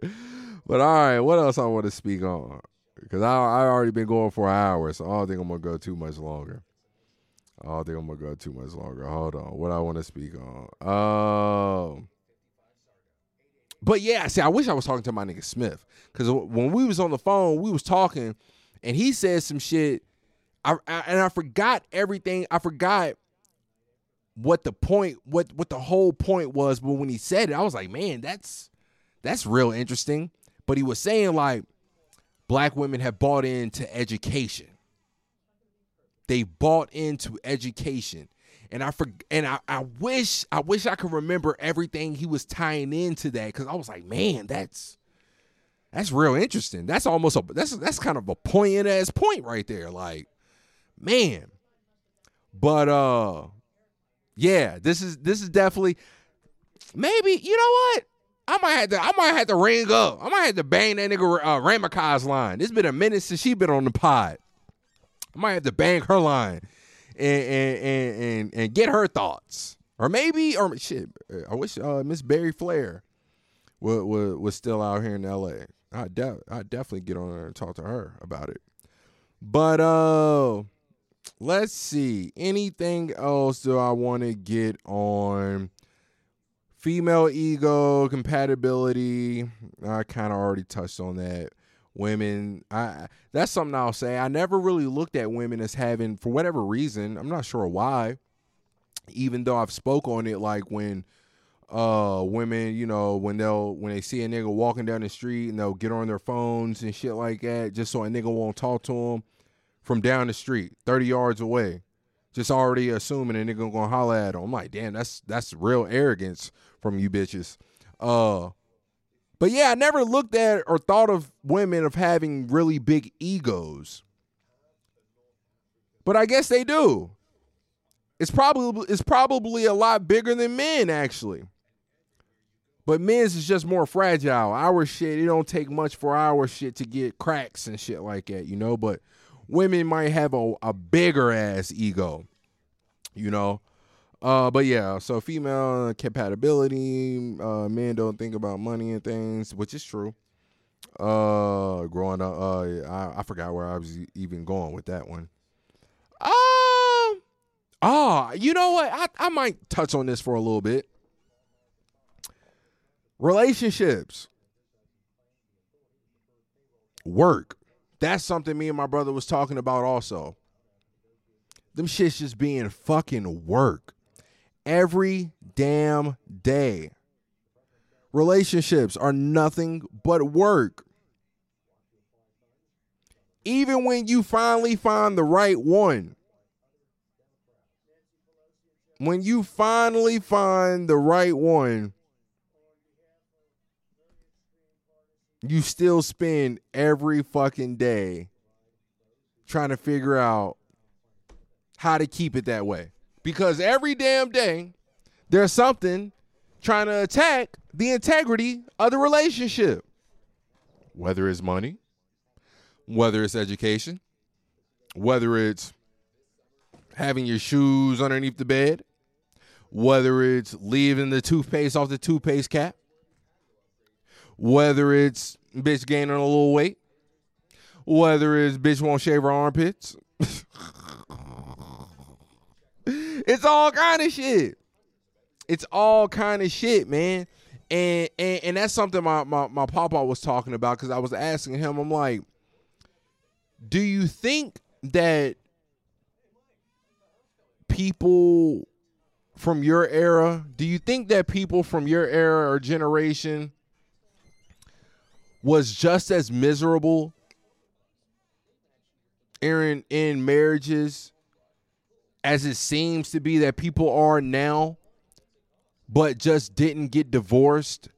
A: But all right, what else I want to speak on? Because I I already been going for an hour, so I don't think I'm gonna go too much longer. I don't think I'm gonna go too much longer. Hold on, what I want to speak on. Um, but yeah, see, I wish I was talking to my nigga Smith because when we was on the phone, we was talking, and he said some shit. I, I and I forgot everything. I forgot what the point, what what the whole point was. But when he said it, I was like, man, that's that's real interesting. But he was saying like black women have bought into education. They bought into education. And I for, and I, I wish I wish I could remember everything he was tying into that because I was like, man, that's that's real interesting. That's almost a that's that's kind of a poignant ass point right there. Like, man. But uh yeah, this is this is definitely maybe you know what? I might have to I might have to ring up. I might have to bang that nigga uh, Ramakai's line. It's been a minute since she been on the pod. I might have to bang her line and and and and, and get her thoughts. Or maybe or shit. I wish uh, Miss Barry Flair was, was was still out here in L.A. I de- I definitely get on there and talk to her about it. But uh let's see. Anything else do I want to get on? Female ego, compatibility. I kind of already touched on that. Women, I that's something I'll say. I never really looked at women as having, for whatever reason, I'm not sure why. Even though I've spoke on it, like when uh women, you know, when they'll when they see a nigga walking down the street and they'll get on their phones and shit like that, just so a nigga won't talk to them from down the street, 30 yards away just already assuming a nigga gonna holler at him. I'm like, damn, that's that's real arrogance from you bitches. Uh but yeah, I never looked at or thought of women of having really big egos. But I guess they do. It's probably it's probably a lot bigger than men actually. But men's is just more fragile. Our shit, it don't take much for our shit to get cracks and shit like that, you know. But women might have a, a bigger ass ego, you know. Uh, but yeah, so female compatibility, uh, men don't think about money and things, which is true. Uh, growing up, uh, I, I forgot where I was even going with that one. Uh, oh, you know what? I, I might touch on this for a little bit. Relationships, work. That's something me and my brother was talking about also. Them shits just being fucking work every damn day. Relationships are nothing but work. Even when you finally find the right one, when you finally find the right one, you still spend every fucking day trying to figure out how to keep it that way because every damn day there's something trying to attack the integrity of the relationship. Whether it's money, whether it's education, whether it's having your shoes underneath the bed, whether it's leaving the toothpaste off the toothpaste cap, whether it's bitch gaining a little weight, whether it's bitch won't shave her armpits. [LAUGHS] it's all kind of shit. It's all kind of shit, man. And and, and that's something my, my, my papa was talking about because I was asking him, I'm like, do you think that people from your era, do you think that people from your era or generation was just as miserable in in marriages as it seems to be that people are now, but just didn't get divorced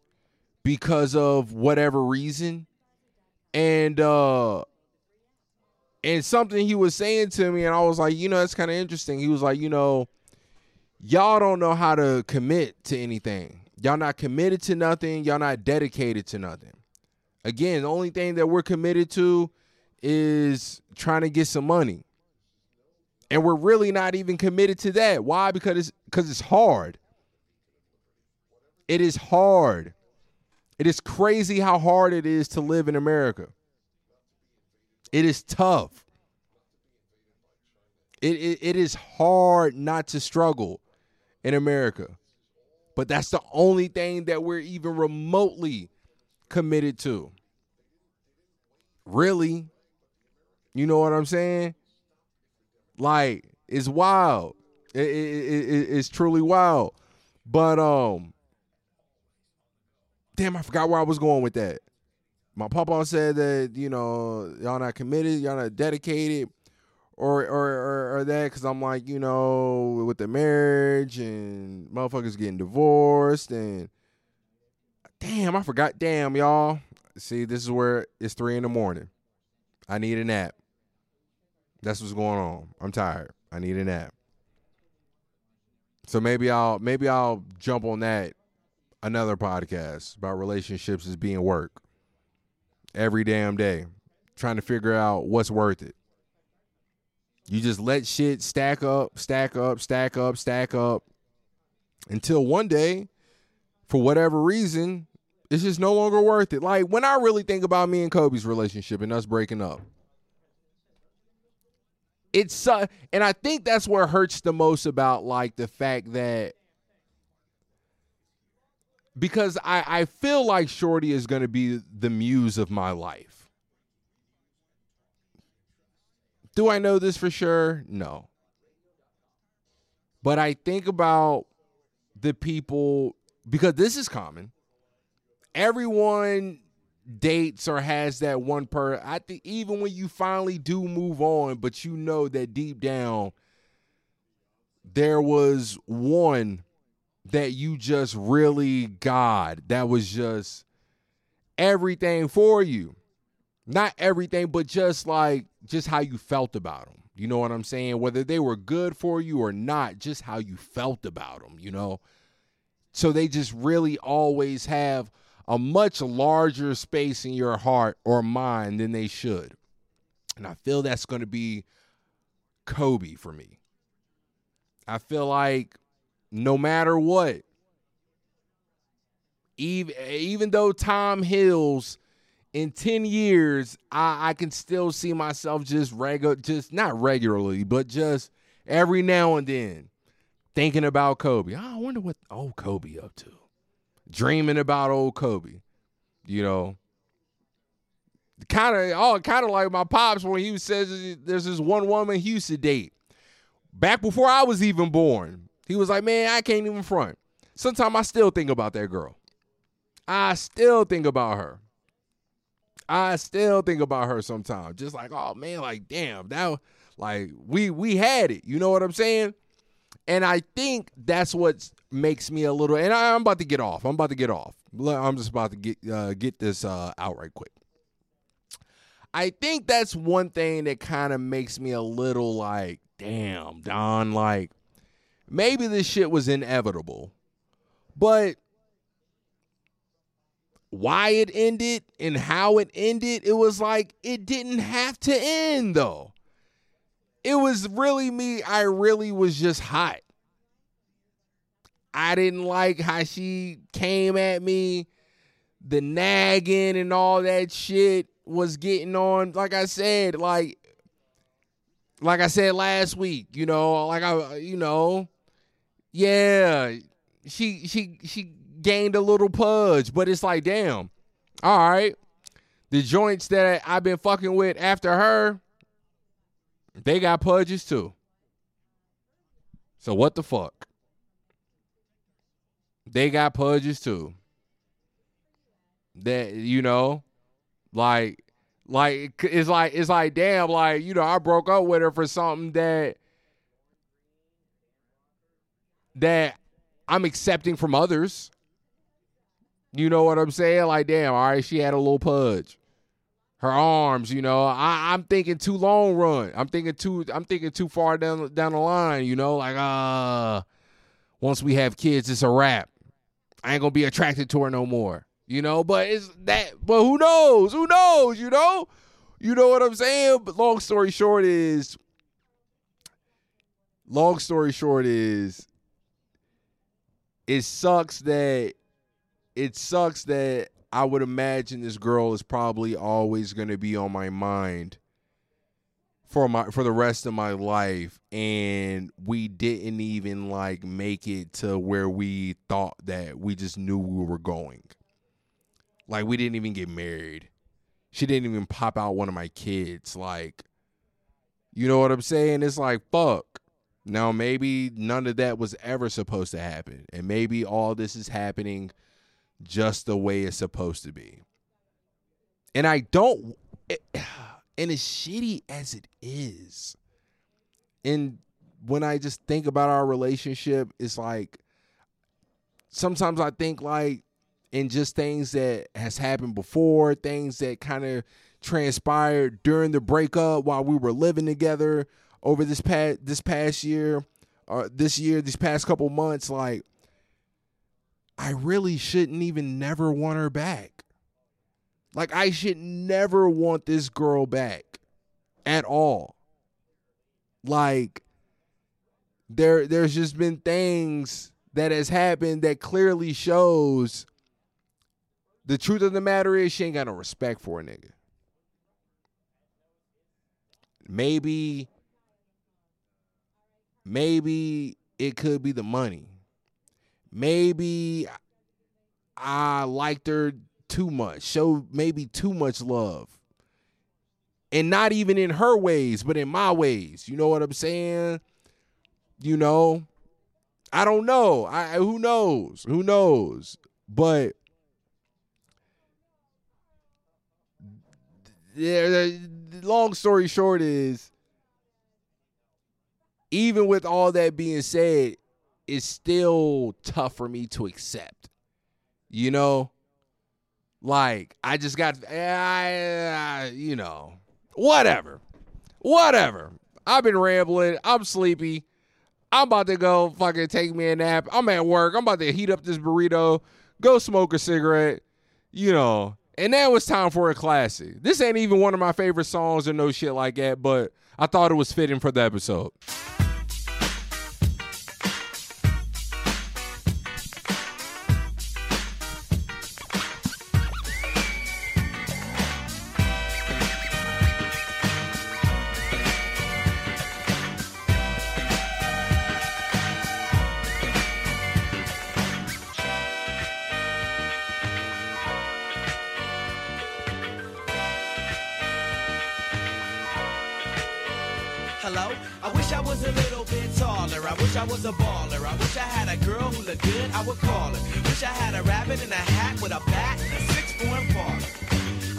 A: because of whatever reason? And uh and something he was saying to me, and I was like, you know, that's kind of interesting. He was like, you know, y'all don't know how to commit to anything. Y'all not committed to nothing. Y'all not dedicated to nothing. Again, the only thing that we're committed to is trying to get some money. And we're really not even committed to that. Why? Because it's because it's hard. It is hard. It is crazy how hard it is to live in America. It is tough. It, it, it is hard not to struggle in America. But that's the only thing that we're even remotely committed to. Really? You know what I'm saying? Like, it's wild. It, it, it, it's truly wild. But um damn, I forgot where I was going with that. My papa said that, you know, y'all not committed, y'all not dedicated or or or, or that because I'm like, you know, with the marriage and motherfuckers getting divorced and damn, I forgot. Damn, y'all. See, this is where it's three in the morning. I need a nap. That's what's going on. I'm tired. I need a nap. So maybe I'll maybe I'll jump on that another podcast about relationships as being work every damn day, trying to figure out what's worth it. You just let shit stack up, stack up, stack up, stack up until one day, for whatever reason, it's just no longer worth it. Like when I really think about me and Kobe's relationship and us breaking up, it's uh, and I think that's where hurts the most about like the fact that because I I feel like Shorty is going to be the muse of my life. Do I know this for sure? No. But I think about the people because this is common. Everyone dates or has that one per I think even when you finally do move on, but you know that deep down there was one that you just really God that was just everything for you. Not everything, but just like just how you felt about them. You know what I'm saying? Whether they were good for you or not, just how you felt about them, you know? So they just really always have a much larger space in your heart or mind than they should. And I feel that's going to be Kobe for me. I feel like no matter what, even, even though Tom heals in 10 years, I, I can still see myself just regular, just not regularly, but just every now and then thinking about Kobe. Oh, I wonder what old Kobe up to. Dreaming about old Kobe. You know. Kind of oh, kind of like my pops when he says there's this one woman he used to date. Back before I was even born. He was like, Man, I can't even front. Sometimes I still think about that girl. I still think about her. I still think about her sometimes. Just like, oh man, like damn, that like we we had it. You know what I'm saying? And I think that's what makes me a little. And I, am about to get off. I'm about to get off. I'm just about to get uh, get this uh, out right quick. I think that's one thing that kind of makes me a little like, damn, Don. Like, maybe this shit was inevitable, but why it ended and how it ended, it was like it didn't have to end though it was really me. I really was just hot. I didn't like how she came at me. The nagging and all that shit was getting on. Like I said, like like I said last week, you know, like I you know, yeah, she she she gained a little pudge, but it's like, damn. All right. The joints that I've been fucking with after her, they got pudges too. So what the fuck? they got pudges too. That you know, like, like it's like it's like damn, like you know, I broke up with her for something that that I'm accepting from others. You know what I'm saying? Like, damn, all right, she had a little pudge. Her arms, you know, I, I'm thinking too long run. I'm thinking too. I'm thinking too far down down the line. You know, like uh, once we have kids, it's a wrap. I ain't gonna be attracted to her no more. You know, but it's that. But who knows? Who knows? You know, you know what I'm saying. But long story short is, long story short is, it sucks that it sucks that I would imagine this girl is probably always going to be on my mind for my for the rest of my life and we didn't even like make it to where we thought that we just knew we were going. Like we didn't even get married. She didn't even pop out one of my kids like you know what I'm saying? It's like fuck. Now maybe none of that was ever supposed to happen and maybe all this is happening just the way it's supposed to be. And I don't, [SIGHS] and as shitty as it is, and when I just think about our relationship, it's like sometimes I think like in just things that has happened before, things that kind of transpired during the breakup while we were living together over this past this past year, or this year, these past couple months, like I really shouldn't even never want her back. Like I should never want this girl back at all. Like there there's just been things that has happened that clearly shows the truth of the matter is she ain't got no respect for a nigga. Maybe maybe it could be the money maybe I liked her too much, showed maybe too much love. And not even in her ways, but in my ways. You know what I'm saying? You know, I don't know. I who knows? Who knows? But yeah, long story short is even with all that being said, is still tough for me to accept. You know, like I just got, eh, I, uh, you know, whatever, whatever. I've been rambling. I'm sleepy. I'm about to go fucking take me a nap. I'm at work. I'm about to heat up this burrito, go smoke a cigarette, you know. And now it's time for a classic. This ain't even one of my favorite songs or no shit like that, but I thought it was fitting for the episode.
E: I wish I was a little bit taller. I wish I was a baller. I wish I had a girl who looked good, I would call her. Wish I had a rabbit in a hat with a bat and a six four Impala.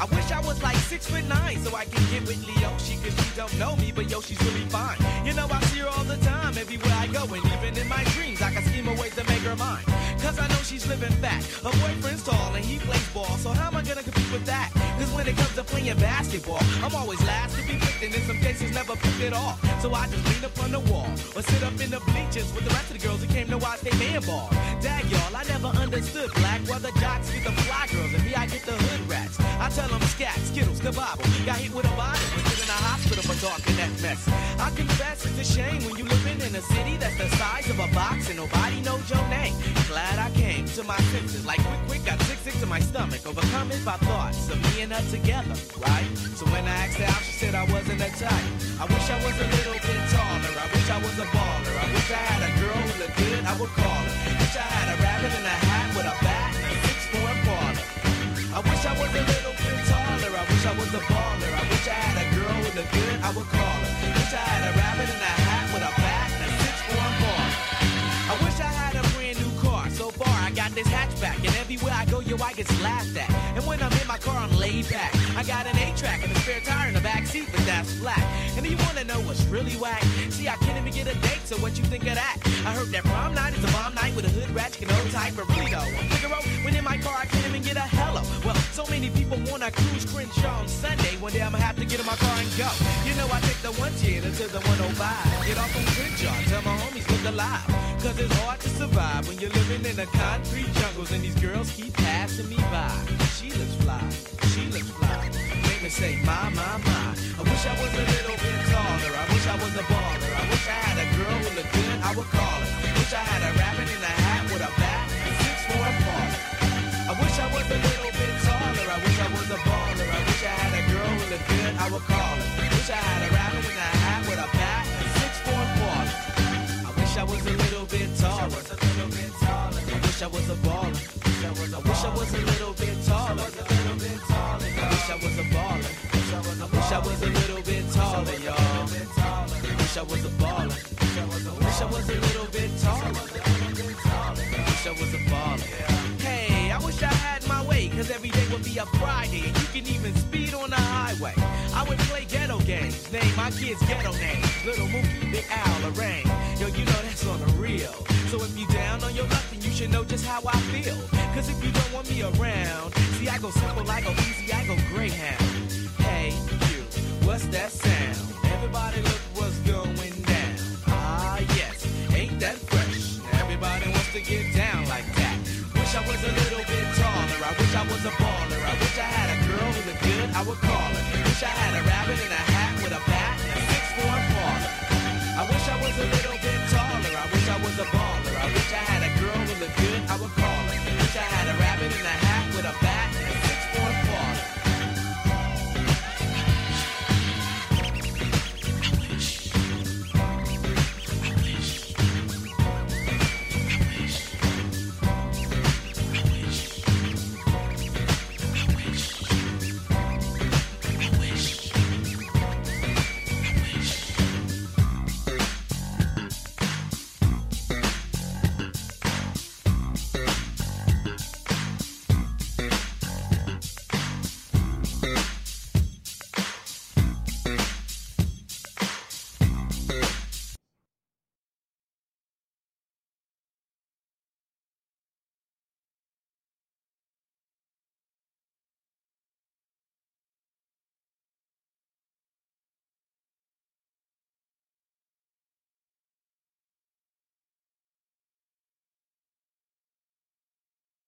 E: I wish I was like six foot nine so I can get with Leoshi cause she don't know me, but yo, she's really fine. You know, I see her all the time, everywhere I go, and even in my dreams, I can scheme a way to make her mine. Cause I know she's living fat. Her boyfriend's tall and he plays ball, so how am I gonna compete with that? Cause when it comes to playing basketball, I'm always last to be picked, and in some cases never picked at all. So I just lean up on the wall, or sit up in the bleachers with the rest of the girls who came to watch they man ball. Dag y'all, I never understood black, why the jocks get the fly girls, and me I get the hood rats. I tell them scat, skittles, kabobble. Got hit with a bottle, was in a hospital for talking that mess. I confess it's a shame when you living in a city that's the size of a box and nobody knows your name. Glad I came to my senses, like quick, quick, got sick, sick to my stomach, overcome by thoughts of me and her together, right? So when I asked her out, she said I wasn't a type. I wish I was a little bit taller. I wish I was a baller. I wish I had a girl who looked good, I would call her. Wish I had a rabbit in a hat with a bat and a six four Impala. I wish I was a little bit taller. I wish I was a baller. I wish I had a girl who looked good, I would call her. Wish I had a rabbit a back. And everywhere I go, yo, I get laughed at. And when I'm in my car, I'm laid back. I got an 8-track and a spare tire in the back seat that's flat. And you wanna know what's really whack? See, I can't even get a date, so what you think of that? I heard that prom night is a bomb night with a hood ratchet and old type, but really though, I'm Figaro, when in my car, I can't even get a hello. Well, so many people wanna cruise Crenshaw on Sunday. One day I'ma have to get in my car and go. You know, I take the 110 to the 105. Get off on Crenshaw, tell my homies look alive. Cause it's hard to survive when you're living in the concrete jungles and these girls keep passing me by. She looks fly, she looks fly. Me say, my, my, my. I wish I was a little bit taller. I wish I was a baller. I wish I had a girl who looked good, I would call her. Wish I had a rabbit in a hat with a bat and six for a. I wish I was a little bit taller. I wish I was a baller. I wish I had a girl who looked good, I would call her. Wish I had a rabbit in a hat with a bat and six for a. I wish I was a little bit taller. I wish I was a baller. I wish I was a little bit taller. Hey, I wish I had my way, cause every day would be a Friday. You can even speed on the highway. I would play ghetto games, name my kids ghetto names. Little Mookie, Big Al, Lorraine. Yo, you know that's on the real. So if you down on your luck, should know just how I feel. Cause if you don't want me around, see, I go simple, I go easy, I go Greyhound. Hey, you, what's that sound? Everybody look what's going down. Ah, yes, ain't that fresh? Everybody wants to get down like that. Wish I was a little bit taller. I wish I was a baller. I wish I had a girl who looked good, I would call her. Wish I had a rabbit in a hat with a bat and a six for a baller. I wish I was a little bit taller. I wish I was a baller. I wish I had the good.